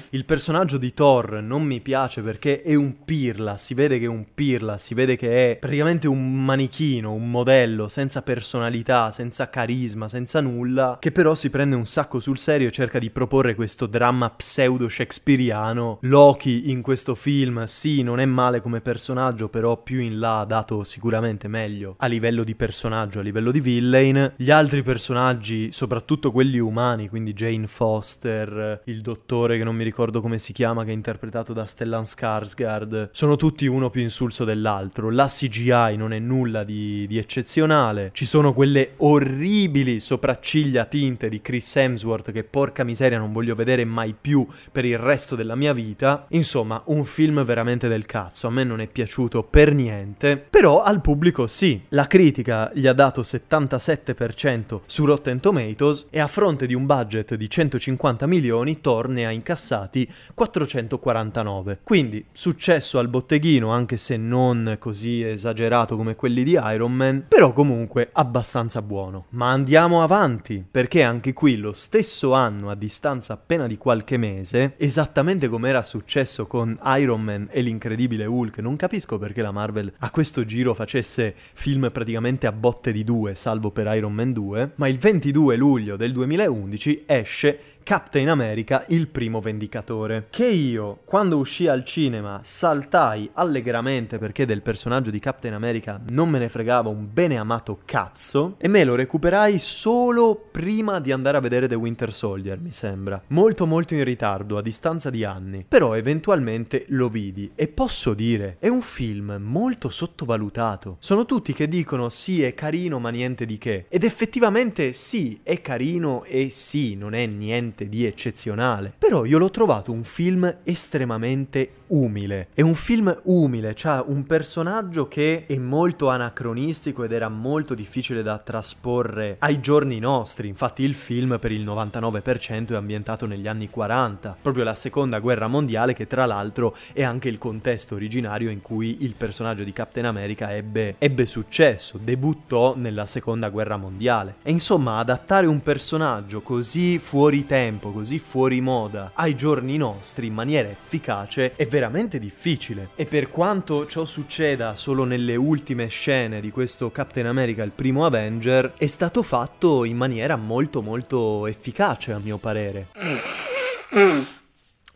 Il personaggio di Thor non mi piace perché è un pirla, si vede che è un pirla, si vede che è praticamente un manichino, un modello senza personalità, senza carisma, senza nulla, che però si prende un sacco sul serio e cerca di proporre questo dramma pseudo shakespeariano. Loki in questo film, sì, non è male come personaggio, però più in là ha dato sicuramente meglio a livello di personaggio, a livello di villain. Gli altri personaggi, soprattutto quelli umani, quindi Jane Foster, il dottore che non mi ricordo come si chiama, che è interpretato da Stellan Skarsgård, sono tutti uno più insulso dell'altro. La CGI non è nulla di, di eccezionale. Ci sono quelle orribili sopracciglia tinte di Chris Hemsworth che porca miseria non voglio vedere mai più per il resto della mia vita. Insomma, un film veramente del cazzo. A me non è piaciuto per niente, però al pubblico sì. La critica gli ha dato 77% su Rotten Tomatoes e a fronte di un budget di 150 milioni Thor ne ha incassati 449. Quindi successo al botteghino, anche se non così esagerato come quelli di Iron Man, però comunque abbastanza buono. Ma andiamo avanti, perché anche qui lo stesso anno, a distanza appena di qualche mese, esattamente come era successo con Iron Man e l'incredibile Hulk, non capisco perché la Marvel a questo giro facesse film praticamente a botte di due, salvo per Iron Man 2, ma il 22 luglio del 2011 esce Captain America, il primo vendicatore. Che io, quando uscì al cinema, saltai allegramente perché del personaggio di Captain America non me ne fregava un bene amato cazzo, e me lo recuperai solo prima di andare a vedere The Winter Soldier, mi sembra. Molto molto in ritardo, a distanza di anni. Però eventualmente lo vidi e posso dire, è un film molto sottovalutato. Sono tutti che dicono sì, è carino, ma niente di che. Ed effettivamente sì, è carino e sì, non è niente niente di eccezionale. Però io l'ho trovato un film estremamente umile. È un film umile, c'ha un personaggio che è molto anacronistico ed era molto difficile da trasporre ai giorni nostri. Infatti il film per il 99% è ambientato negli anni 40, proprio la seconda guerra mondiale che tra l'altro è anche il contesto originario in cui il personaggio di Captain America ebbe, ebbe successo, debuttò nella seconda guerra mondiale. E insomma adattare un personaggio così fuori tempo tempo, così fuori moda, ai giorni nostri in maniera efficace è veramente difficile. E per quanto ciò succeda solo nelle ultime scene di questo Captain America, il primo Avenger, è stato fatto in maniera molto molto efficace a mio parere.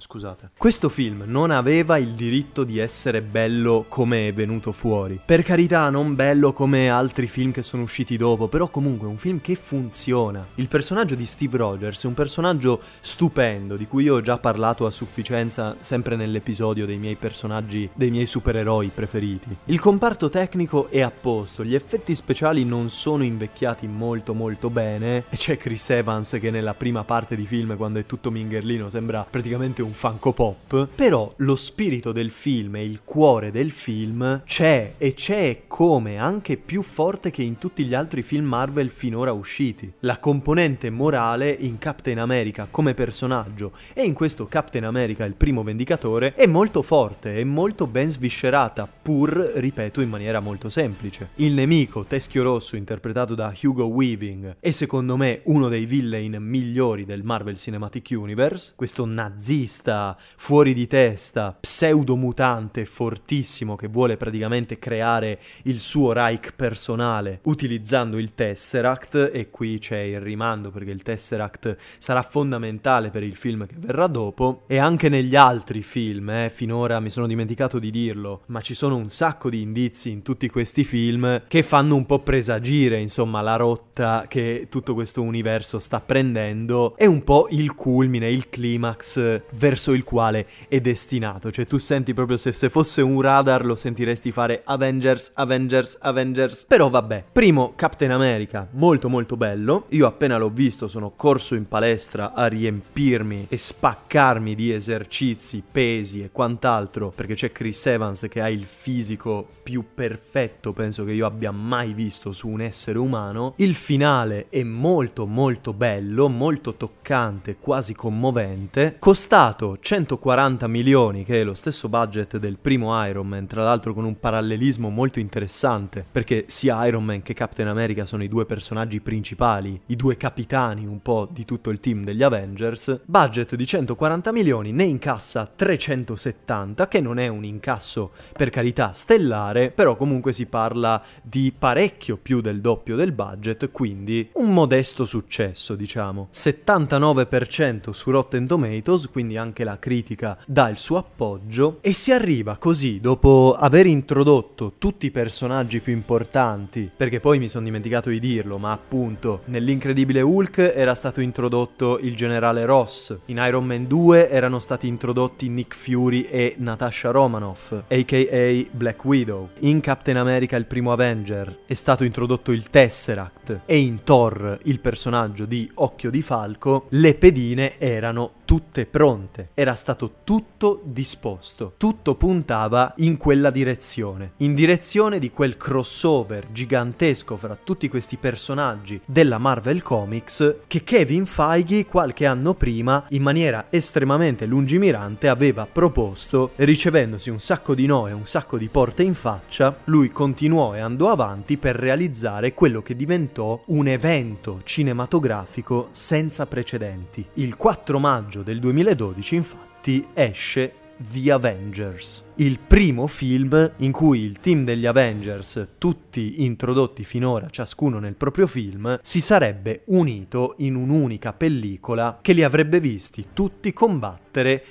Scusate. Questo film non aveva il diritto di essere bello come è venuto fuori. Per carità, non bello come altri film che sono usciti dopo, però comunque è un film che funziona. Il personaggio di Steve Rogers è un personaggio stupendo, di cui ho già parlato a sufficienza sempre nell'episodio dei miei personaggi, dei miei supereroi preferiti. Il comparto tecnico è a posto, gli effetti speciali non sono invecchiati molto molto bene, e c'è Chris Evans che nella prima parte di film, quando è tutto mingerlino, sembra praticamente un un funko pop, però lo spirito del film e il cuore del film c'è e c'è come anche più forte che in tutti gli altri film Marvel finora usciti. La componente morale in Captain America come personaggio e in questo Captain America il primo vendicatore è molto forte e molto ben sviscerata, pur, ripeto, in maniera molto semplice. Il nemico, Teschio Rosso, interpretato da Hugo Weaving, è secondo me uno dei villain migliori del Marvel Cinematic Universe, questo nazista nazista, fuori di testa, pseudo-mutante fortissimo che vuole praticamente creare il suo Reich personale utilizzando il Tesseract e qui c'è il rimando perché il Tesseract sarà fondamentale per il film che verrà dopo e anche negli altri film, eh, finora mi sono dimenticato di dirlo, ma ci sono un sacco di indizi in tutti questi film che fanno un po' presagire insomma la rotta che tutto questo universo sta prendendo e un po' il culmine, il climax verso il quale è destinato. Cioè tu senti proprio se, se fosse un radar lo sentiresti fare Avengers, Avengers, Avengers. Però vabbè, primo Captain America, molto molto bello. Io appena l'ho visto sono corso in palestra a riempirmi e spaccarmi di esercizi, pesi e quant'altro perché c'è Chris Evans che ha il fisico più perfetto penso che io abbia mai visto su un essere umano. Il finale è molto molto bello, molto toccante, quasi commovente. Costato costato 140 milioni, che è lo stesso budget del primo Iron Man, tra l'altro con un parallelismo molto interessante, perché sia Iron Man che Captain America sono i due personaggi principali, i due capitani un po' di tutto il team degli Avengers. Budget di 140 milioni, ne incassa 370, che non è un incasso per carità stellare, però comunque si parla di parecchio più del doppio del budget, quindi un modesto successo, diciamo. 79% su Rotten Tomatoes, quindi anche anche la critica dà il suo appoggio e si arriva così, dopo aver introdotto tutti i personaggi più importanti, perché poi mi sono dimenticato di dirlo, ma appunto nell'Incredibile Hulk era stato introdotto il generale Ross, in Iron Man 2 erano stati introdotti Nick Fury e Natasha Romanoff, aka Black Widow, in Captain America il primo Avenger è stato introdotto il Tesseract e in Thor il personaggio di Occhio di Falco, le pedine erano tutte pronte niente, era stato tutto disposto, tutto puntava in quella direzione, in direzione di quel crossover gigantesco fra tutti questi personaggi della Marvel Comics che Kevin Feige qualche anno prima in maniera estremamente lungimirante aveva proposto, ricevendosi un sacco di no e un sacco di porte in faccia, lui continuò e andò avanti per realizzare quello che diventò un evento cinematografico senza precedenti. Il 4 maggio del 2012 infatti esce The Avengers il primo film in cui il team degli Avengers, tutti introdotti finora ciascuno nel proprio film, si sarebbe unito in un'unica pellicola che li avrebbe visti tutti combattere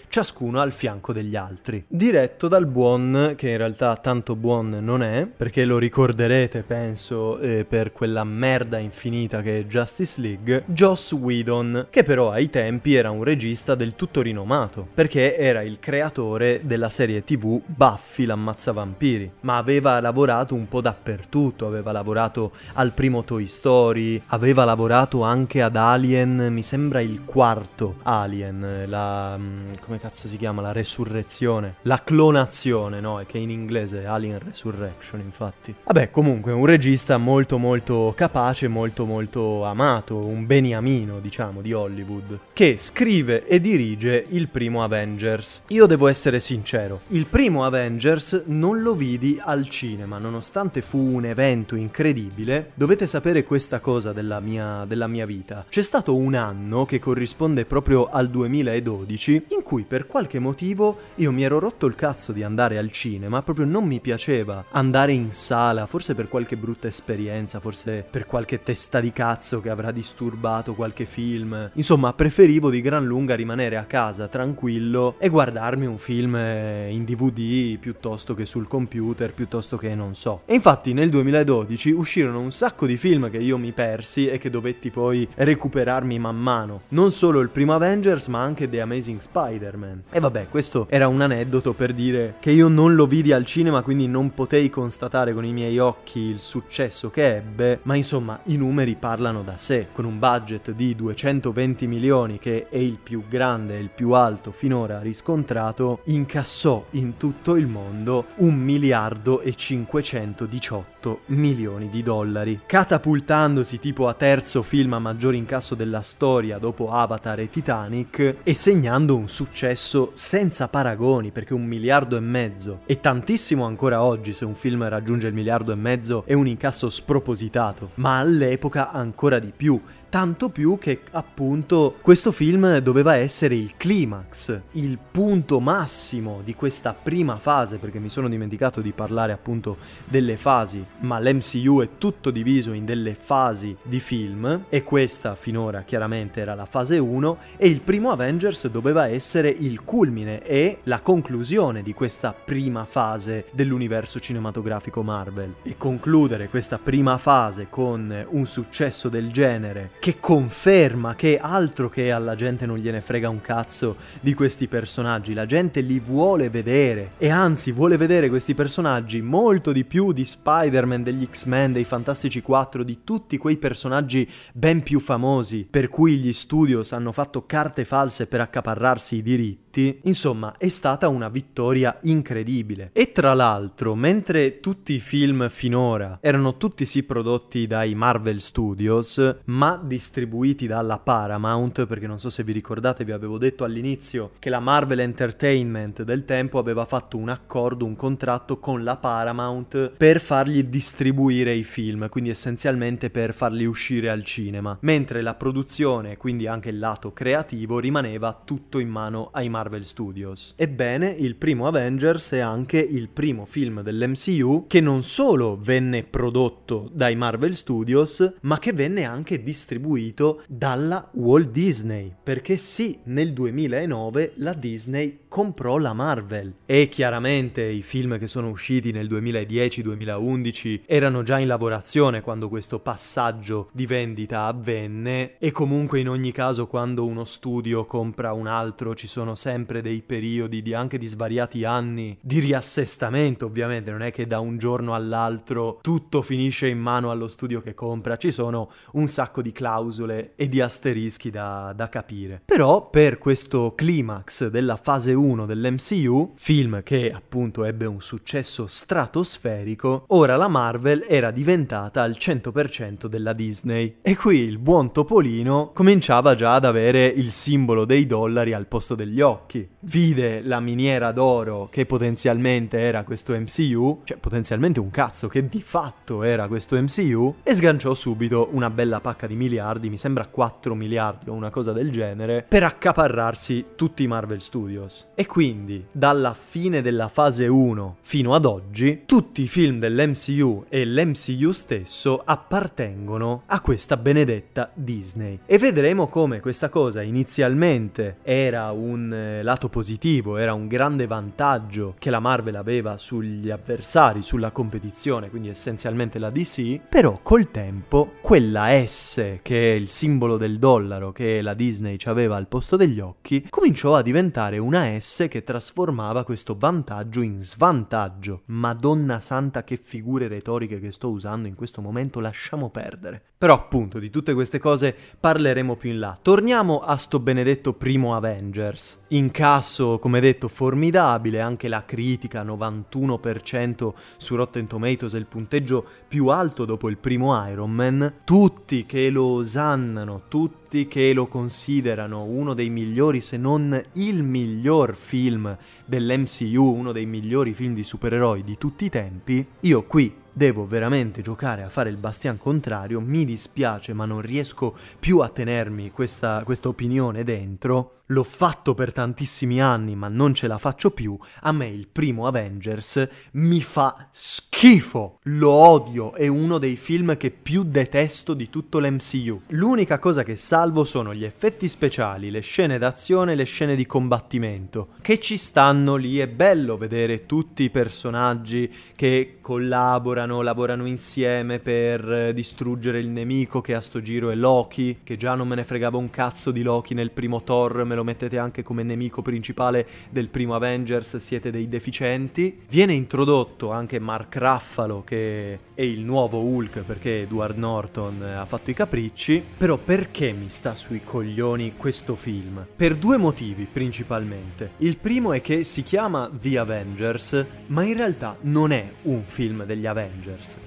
ciascuno al fianco degli altri. Diretto dal buon, che in realtà tanto buon non è, perché lo ricorderete penso eh, per quella merda infinita che è Justice League, Joss Whedon, che però ai tempi era un regista del tutto rinomato, perché era il creatore della serie tv Buffy l'ammazza vampiri, ma aveva lavorato un po' dappertutto, aveva lavorato al primo Toy Story, aveva lavorato anche ad Alien, mi sembra il quarto Alien, la... Mm, come cazzo si chiama? La resurrezione, la clonazione, no? Che in inglese è Alien Resurrection, infatti. Vabbè, comunque un regista molto molto capace, molto molto amato, un beniamino, diciamo, di Hollywood, che scrive e dirige il primo Avengers. Io devo essere sincero, il primo Avengers non lo vidi al cinema, nonostante fu un evento incredibile. Dovete sapere questa cosa della mia, della mia vita. C'è stato un anno che corrisponde proprio al 2012 in cui per qualche motivo io mi ero rotto il cazzo di andare al cinema, proprio non mi piaceva andare in sala, forse per qualche brutta esperienza, forse per qualche testa di cazzo che avrà disturbato qualche film. Insomma, preferivo di gran lunga rimanere a casa tranquillo e guardarmi un film in DVD DVD piuttosto che sul computer, piuttosto che non so. E infatti nel 2012 uscirono un sacco di film che io mi persi e che dovetti poi recuperarmi man mano. Non solo il primo Avengers, ma anche The Amazing Spider-Man. E vabbè, questo era un aneddoto per dire che io non lo vidi al cinema, quindi non potei constatare con i miei occhi il successo che ebbe, ma insomma i numeri parlano da sé. Con un budget di 220 milioni, che è il più grande e il più alto finora riscontrato, incassò in tutto il mondo 1 miliardo e 518 milioni di dollari, catapultandosi tipo a terzo film a maggior incasso della storia dopo Avatar e Titanic e segnando un successo senza paragoni perché un miliardo e mezzo. E tantissimo ancora oggi se un film raggiunge il miliardo e mezzo è un incasso spropositato, ma all'epoca ancora di più tanto più che appunto questo film doveva essere il climax, il punto massimo di questa prima fase, perché mi sono dimenticato di parlare appunto delle fasi, ma l'MCU è tutto diviso in delle fasi di film e questa finora chiaramente era la fase 1 e il primo Avengers doveva essere il culmine e la conclusione di questa prima fase dell'universo cinematografico Marvel. E concludere questa prima fase con un successo del genere che conferma che altro che alla gente non gliene frega un cazzo di questi personaggi, la gente li vuole vedere. E anzi vuole vedere questi personaggi molto di più di Spider-Man, degli X-Men, dei Fantastici 4, di tutti quei personaggi ben più famosi per cui gli studios hanno fatto carte false per accaparrarsi i diritti tutti, insomma è stata una vittoria incredibile. E tra l'altro, mentre tutti i film finora erano tutti sì prodotti dai Marvel Studios, ma distribuiti dalla Paramount, perché non so se vi ricordate, vi avevo detto all'inizio che la Marvel Entertainment del tempo aveva fatto un accordo, un contratto con la Paramount per fargli distribuire i film, quindi essenzialmente per farli uscire al cinema, mentre la produzione, quindi anche il lato creativo, rimaneva tutto in mano ai Marvel Marvel Studios. Ebbene, il primo Avengers è anche il primo film dell'MCU che non solo venne prodotto dai Marvel Studios, ma che venne anche distribuito dalla Walt Disney. Perché sì, nel 2009 la Disney comprò la Marvel e chiaramente i film che sono usciti nel 2010-2011 erano già in lavorazione quando questo passaggio di vendita avvenne e comunque in ogni caso quando uno studio compra un altro ci sono sempre sempre dei periodi di anche di svariati anni di riassestamento, ovviamente, non è che da un giorno all'altro tutto finisce in mano allo studio che compra, ci sono un sacco di clausole e di asterischi da, da capire. Però per questo climax della fase 1 dell'MCU, film che appunto ebbe un successo stratosferico, ora la Marvel era diventata al 100% della Disney. E qui il buon Topolino cominciava già ad avere il simbolo dei dollari al posto degli occhi. Vide la miniera d'oro che potenzialmente era questo MCU, cioè potenzialmente un cazzo che di fatto era questo MCU, e sganciò subito una bella pacca di miliardi, mi sembra 4 miliardi o una cosa del genere, per accaparrarsi tutti i Marvel Studios. E quindi, dalla fine della fase 1 fino ad oggi, tutti i film dell'MCU e l'MCU stesso appartengono a questa benedetta Disney. E vedremo come questa cosa inizialmente era un eh, lato positivo, era un grande vantaggio che la Marvel aveva sugli avversari, sulla competizione, quindi essenzialmente la DC, però col tempo quella S che è il simbolo del dollaro che la Disney ci aveva al posto degli occhi, cominciò a diventare una S che trasformava questo vantaggio in svantaggio. Madonna santa che figure retoriche che sto usando in questo momento, lasciamo perdere. Però appunto di tutte queste cose parleremo più in là. Torniamo a sto benedetto primo Avengers. Incasso, come detto, formidabile, anche la critica 91% su Rotten Tomatoes è il punteggio più alto dopo il primo Iron Man. Tutti che lo osannano, tutti che lo considerano uno dei migliori, se non il miglior film dell'MCU, uno dei migliori film di supereroi di tutti i tempi. Io qui devo veramente giocare a fare il bastian contrario, mi dispiace ma non riesco più a tenermi questa, questa opinione dentro. L'ho fatto per tantissimi anni ma non ce la faccio più, a me il primo Avengers mi fa schifo, lo odio, è uno dei film che più detesto di tutto l'MCU. L'unica cosa che salvo sono gli effetti speciali, le scene d'azione, le scene di combattimento, che ci stanno lì, è bello vedere tutti i personaggi che collaborano, lavorano insieme per distruggere il nemico che a sto giro è Loki, che già non me ne fregava un cazzo di Loki nel primo Thor, me lo mettete anche come nemico principale del primo Avengers, siete dei deficienti. Viene introdotto anche Mark Ruffalo che è il nuovo Hulk perché Edward Norton ha fatto i capricci, però perché mi sta sui coglioni questo film? Per due motivi principalmente. Il primo è che si chiama The Avengers, ma in realtà non è un film degli Avengers,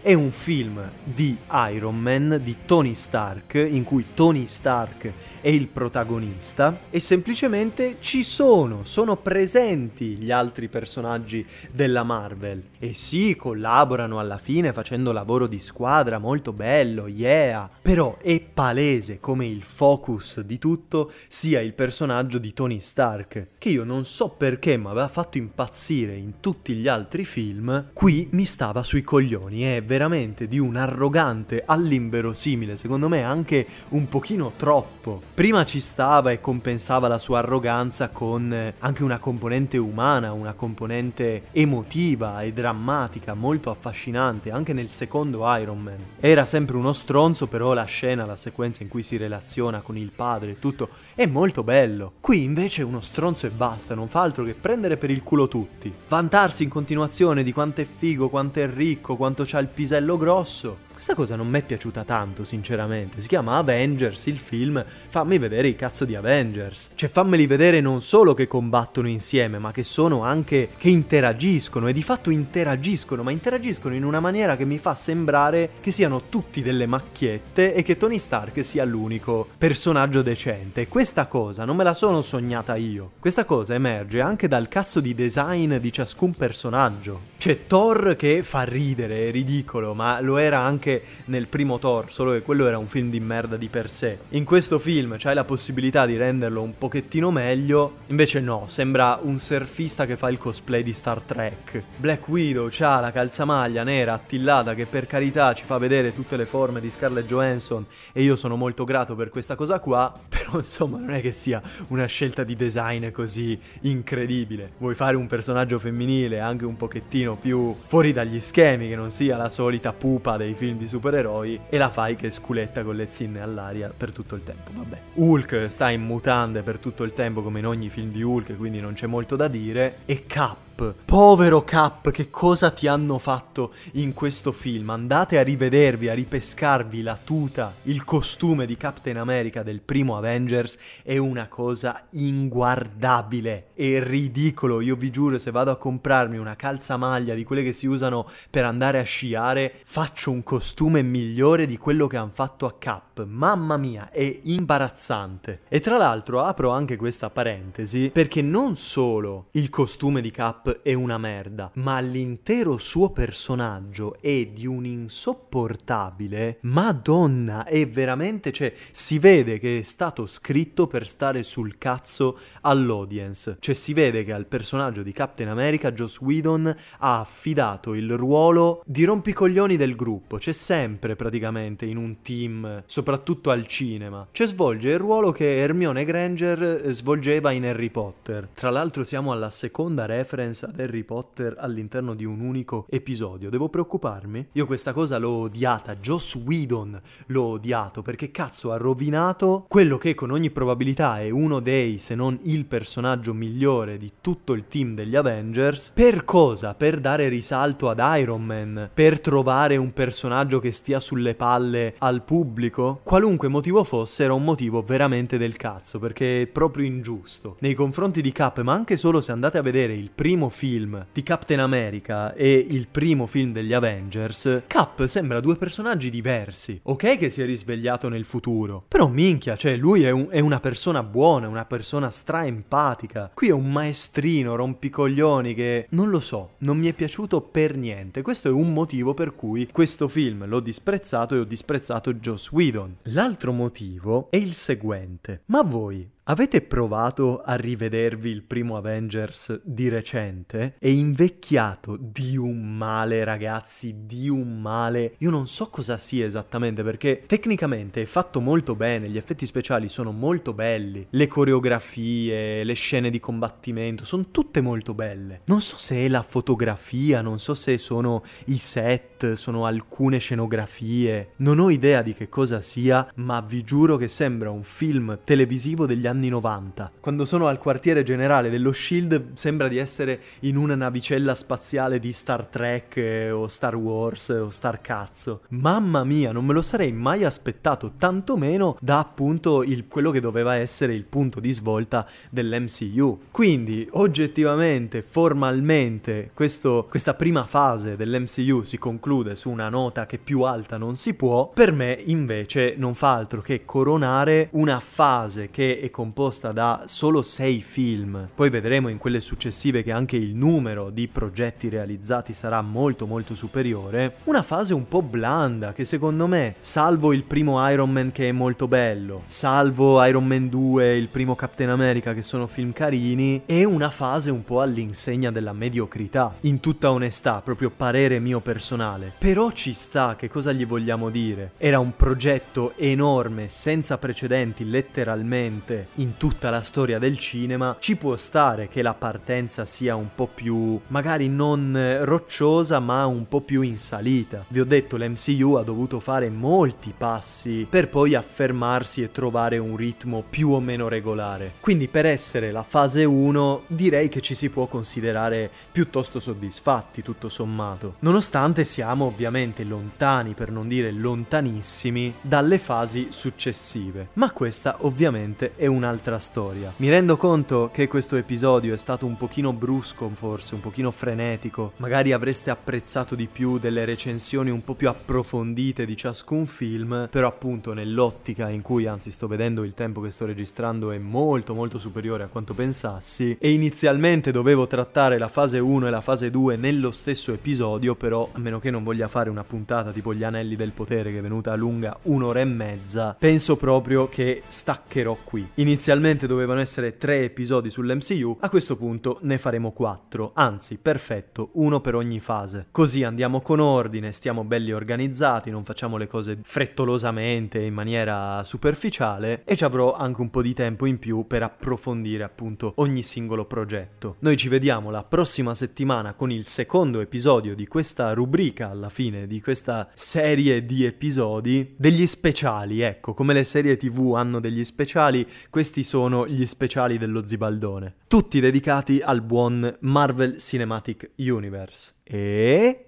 è un film di Iron Man, di Tony Stark, in cui Tony Stark è il protagonista e semplicemente ci sono, sono presenti gli altri personaggi della Marvel e sì, collaborano alla fine facendo lavoro di squadra molto bello, yeah, però è palese come il focus di tutto sia il personaggio di Tony Stark, che io non so perché mi aveva fatto impazzire in tutti gli altri film, qui mi stava sui coglioni, è veramente di un arrogante all'inverosimile, secondo me anche un pochino troppo. Prima ci stava e compensava la sua arroganza con eh, anche una componente umana, una componente emotiva e drammatica molto affascinante, anche nel secondo Iron Man. Era sempre uno stronzo, però la scena, la sequenza in cui si relaziona con il padre e tutto è molto bello. Qui invece è uno stronzo e basta, non fa altro che prendere per il culo tutti. Vantarsi in continuazione di quanto è figo, quanto è ricco, quanto c'ha il pisello grosso. Questa cosa non mi è piaciuta tanto, sinceramente. Si chiama Avengers, il film. Fammi vedere i cazzo di Avengers. Cioè, fammeli vedere non solo che combattono insieme, ma che sono anche. che interagiscono. E di fatto interagiscono, ma interagiscono in una maniera che mi fa sembrare che siano tutti delle macchiette e che Tony Stark sia l'unico personaggio decente. Questa cosa non me la sono sognata io. Questa cosa emerge anche dal cazzo di design di ciascun personaggio. C'è Thor che fa ridere, è ridicolo, ma lo era anche anche nel primo Thor, solo che quello era un film di merda di per sé. In questo film c'hai la possibilità di renderlo un pochettino meglio, invece no, sembra un surfista che fa il cosplay di Star Trek. Black Widow ha la calzamaglia nera attillata che per carità ci fa vedere tutte le forme di Scarlett Johansson e io sono molto grato per questa cosa qua, però insomma non è che sia una scelta di design così incredibile. Vuoi fare un personaggio femminile anche un pochettino più fuori dagli schemi, che non sia la solita pupa dei film di supereroi e la fai che sculetta con le zinne all'aria per tutto il tempo. Vabbè. Hulk sta in mutande per tutto il tempo come in ogni film di Hulk, quindi non c'è molto da dire. E Cap Povero Cap, che cosa ti hanno fatto in questo film? Andate a rivedervi, a ripescarvi la tuta, il costume di Captain America del primo Avengers è una cosa inguardabile, è ridicolo. Io vi giuro, se vado a comprarmi una calzamaglia di quelle che si usano per andare a sciare, faccio un costume migliore di quello che hanno fatto a Cap. Mamma mia, è imbarazzante. E tra l'altro apro anche questa parentesi perché non solo il costume di Cap è una merda, ma l'intero suo personaggio è di un insopportabile. Madonna, è veramente, cioè, si vede che è stato scritto per stare sul cazzo all'audience. Cioè, si vede che al personaggio di Captain America Joss Whedon ha affidato il ruolo di rompicoglioni del gruppo. C'è sempre praticamente in un team, soprattutto al cinema. C'è svolge il ruolo che Hermione Granger svolgeva in Harry Potter. Tra l'altro siamo alla seconda reference ad Harry Potter all'interno di un unico episodio. Devo preoccuparmi? Io questa cosa l'ho odiata, Joss Whedon l'ho odiato perché cazzo ha rovinato quello che con ogni probabilità è uno dei, se non il personaggio migliore di tutto il team degli Avengers. Per cosa? Per dare risalto ad Iron Man? Per trovare un personaggio che stia sulle palle al pubblico? Qualunque motivo fosse era un motivo veramente del cazzo perché è proprio ingiusto. Nei confronti di Cap, ma anche solo se andate a vedere il primo film di Captain America e il primo film degli Avengers, Cap sembra due personaggi diversi. Ok che si è risvegliato nel futuro, però minchia, cioè lui è, un, è una persona buona, una persona stra-empatica. Qui è un maestrino rompicoglioni che non lo so, non mi è piaciuto per niente. Questo è un motivo per cui questo film l'ho disprezzato e ho disprezzato Joss Whedon. L'altro motivo è il seguente. Ma voi Avete provato a rivedervi il primo Avengers di recente? È invecchiato di un male, ragazzi, di un male. Io non so cosa sia esattamente perché tecnicamente è fatto molto bene, gli effetti speciali sono molto belli, le coreografie, le scene di combattimento sono tutte molto belle. Non so se è la fotografia, non so se sono i set, sono alcune scenografie, non ho idea di che cosa sia, ma vi giuro che sembra un film televisivo degli anni anni 90. Quando sono al quartiere generale dello Shield sembra di essere in una navicella spaziale di Star Trek eh, o Star Wars o Star Cazzo. Mamma mia, non me lo sarei mai aspettato, tantomeno da appunto il, quello che doveva essere il punto di svolta dell'MCU. Quindi, oggettivamente, formalmente, questo, questa prima fase dell'MCU si conclude su una nota che più alta non si può, per me invece non fa altro che coronare una fase che è composta da solo sei film, poi vedremo in quelle successive che anche il numero di progetti realizzati sarà molto molto superiore, una fase un po' blanda che secondo me, salvo il primo Iron Man che è molto bello, salvo Iron Man 2, il primo Captain America che sono film carini, è una fase un po' all'insegna della mediocrità, in tutta onestà, proprio parere mio personale. Però ci sta, che cosa gli vogliamo dire? Era un progetto enorme, senza precedenti letteralmente, in tutta la storia del cinema, ci può stare che la partenza sia un po' più, magari non rocciosa, ma un po' più in salita. Vi ho detto, l'MCU ha dovuto fare molti passi per poi affermarsi e trovare un ritmo più o meno regolare. Quindi per essere la fase 1 direi che ci si può considerare piuttosto soddisfatti tutto sommato. Nonostante siamo ovviamente lontani, per non dire lontanissimi, dalle fasi successive. Ma questa ovviamente è una un'altra storia. Mi rendo conto che questo episodio è stato un pochino brusco, forse un pochino frenetico. Magari avreste apprezzato di più delle recensioni un po' più approfondite di ciascun film, però appunto nell'ottica in cui, anzi sto vedendo il tempo che sto registrando è molto molto superiore a quanto pensassi e inizialmente dovevo trattare la fase 1 e la fase 2 nello stesso episodio, però a meno che non voglia fare una puntata tipo gli anelli del potere che è venuta a lunga un'ora e mezza, penso proprio che staccherò qui. In Inizialmente dovevano essere tre episodi sull'MCU, a questo punto ne faremo quattro, anzi perfetto, uno per ogni fase. Così andiamo con ordine, stiamo belli organizzati, non facciamo le cose frettolosamente in maniera superficiale e ci avrò anche un po' di tempo in più per approfondire appunto ogni singolo progetto. Noi ci vediamo la prossima settimana con il secondo episodio di questa rubrica alla fine di questa serie di episodi degli speciali, ecco, come le serie TV hanno degli speciali, questi sono gli speciali dello Zibaldone, tutti dedicati al buon Marvel Cinematic Universe. E...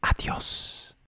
Adios!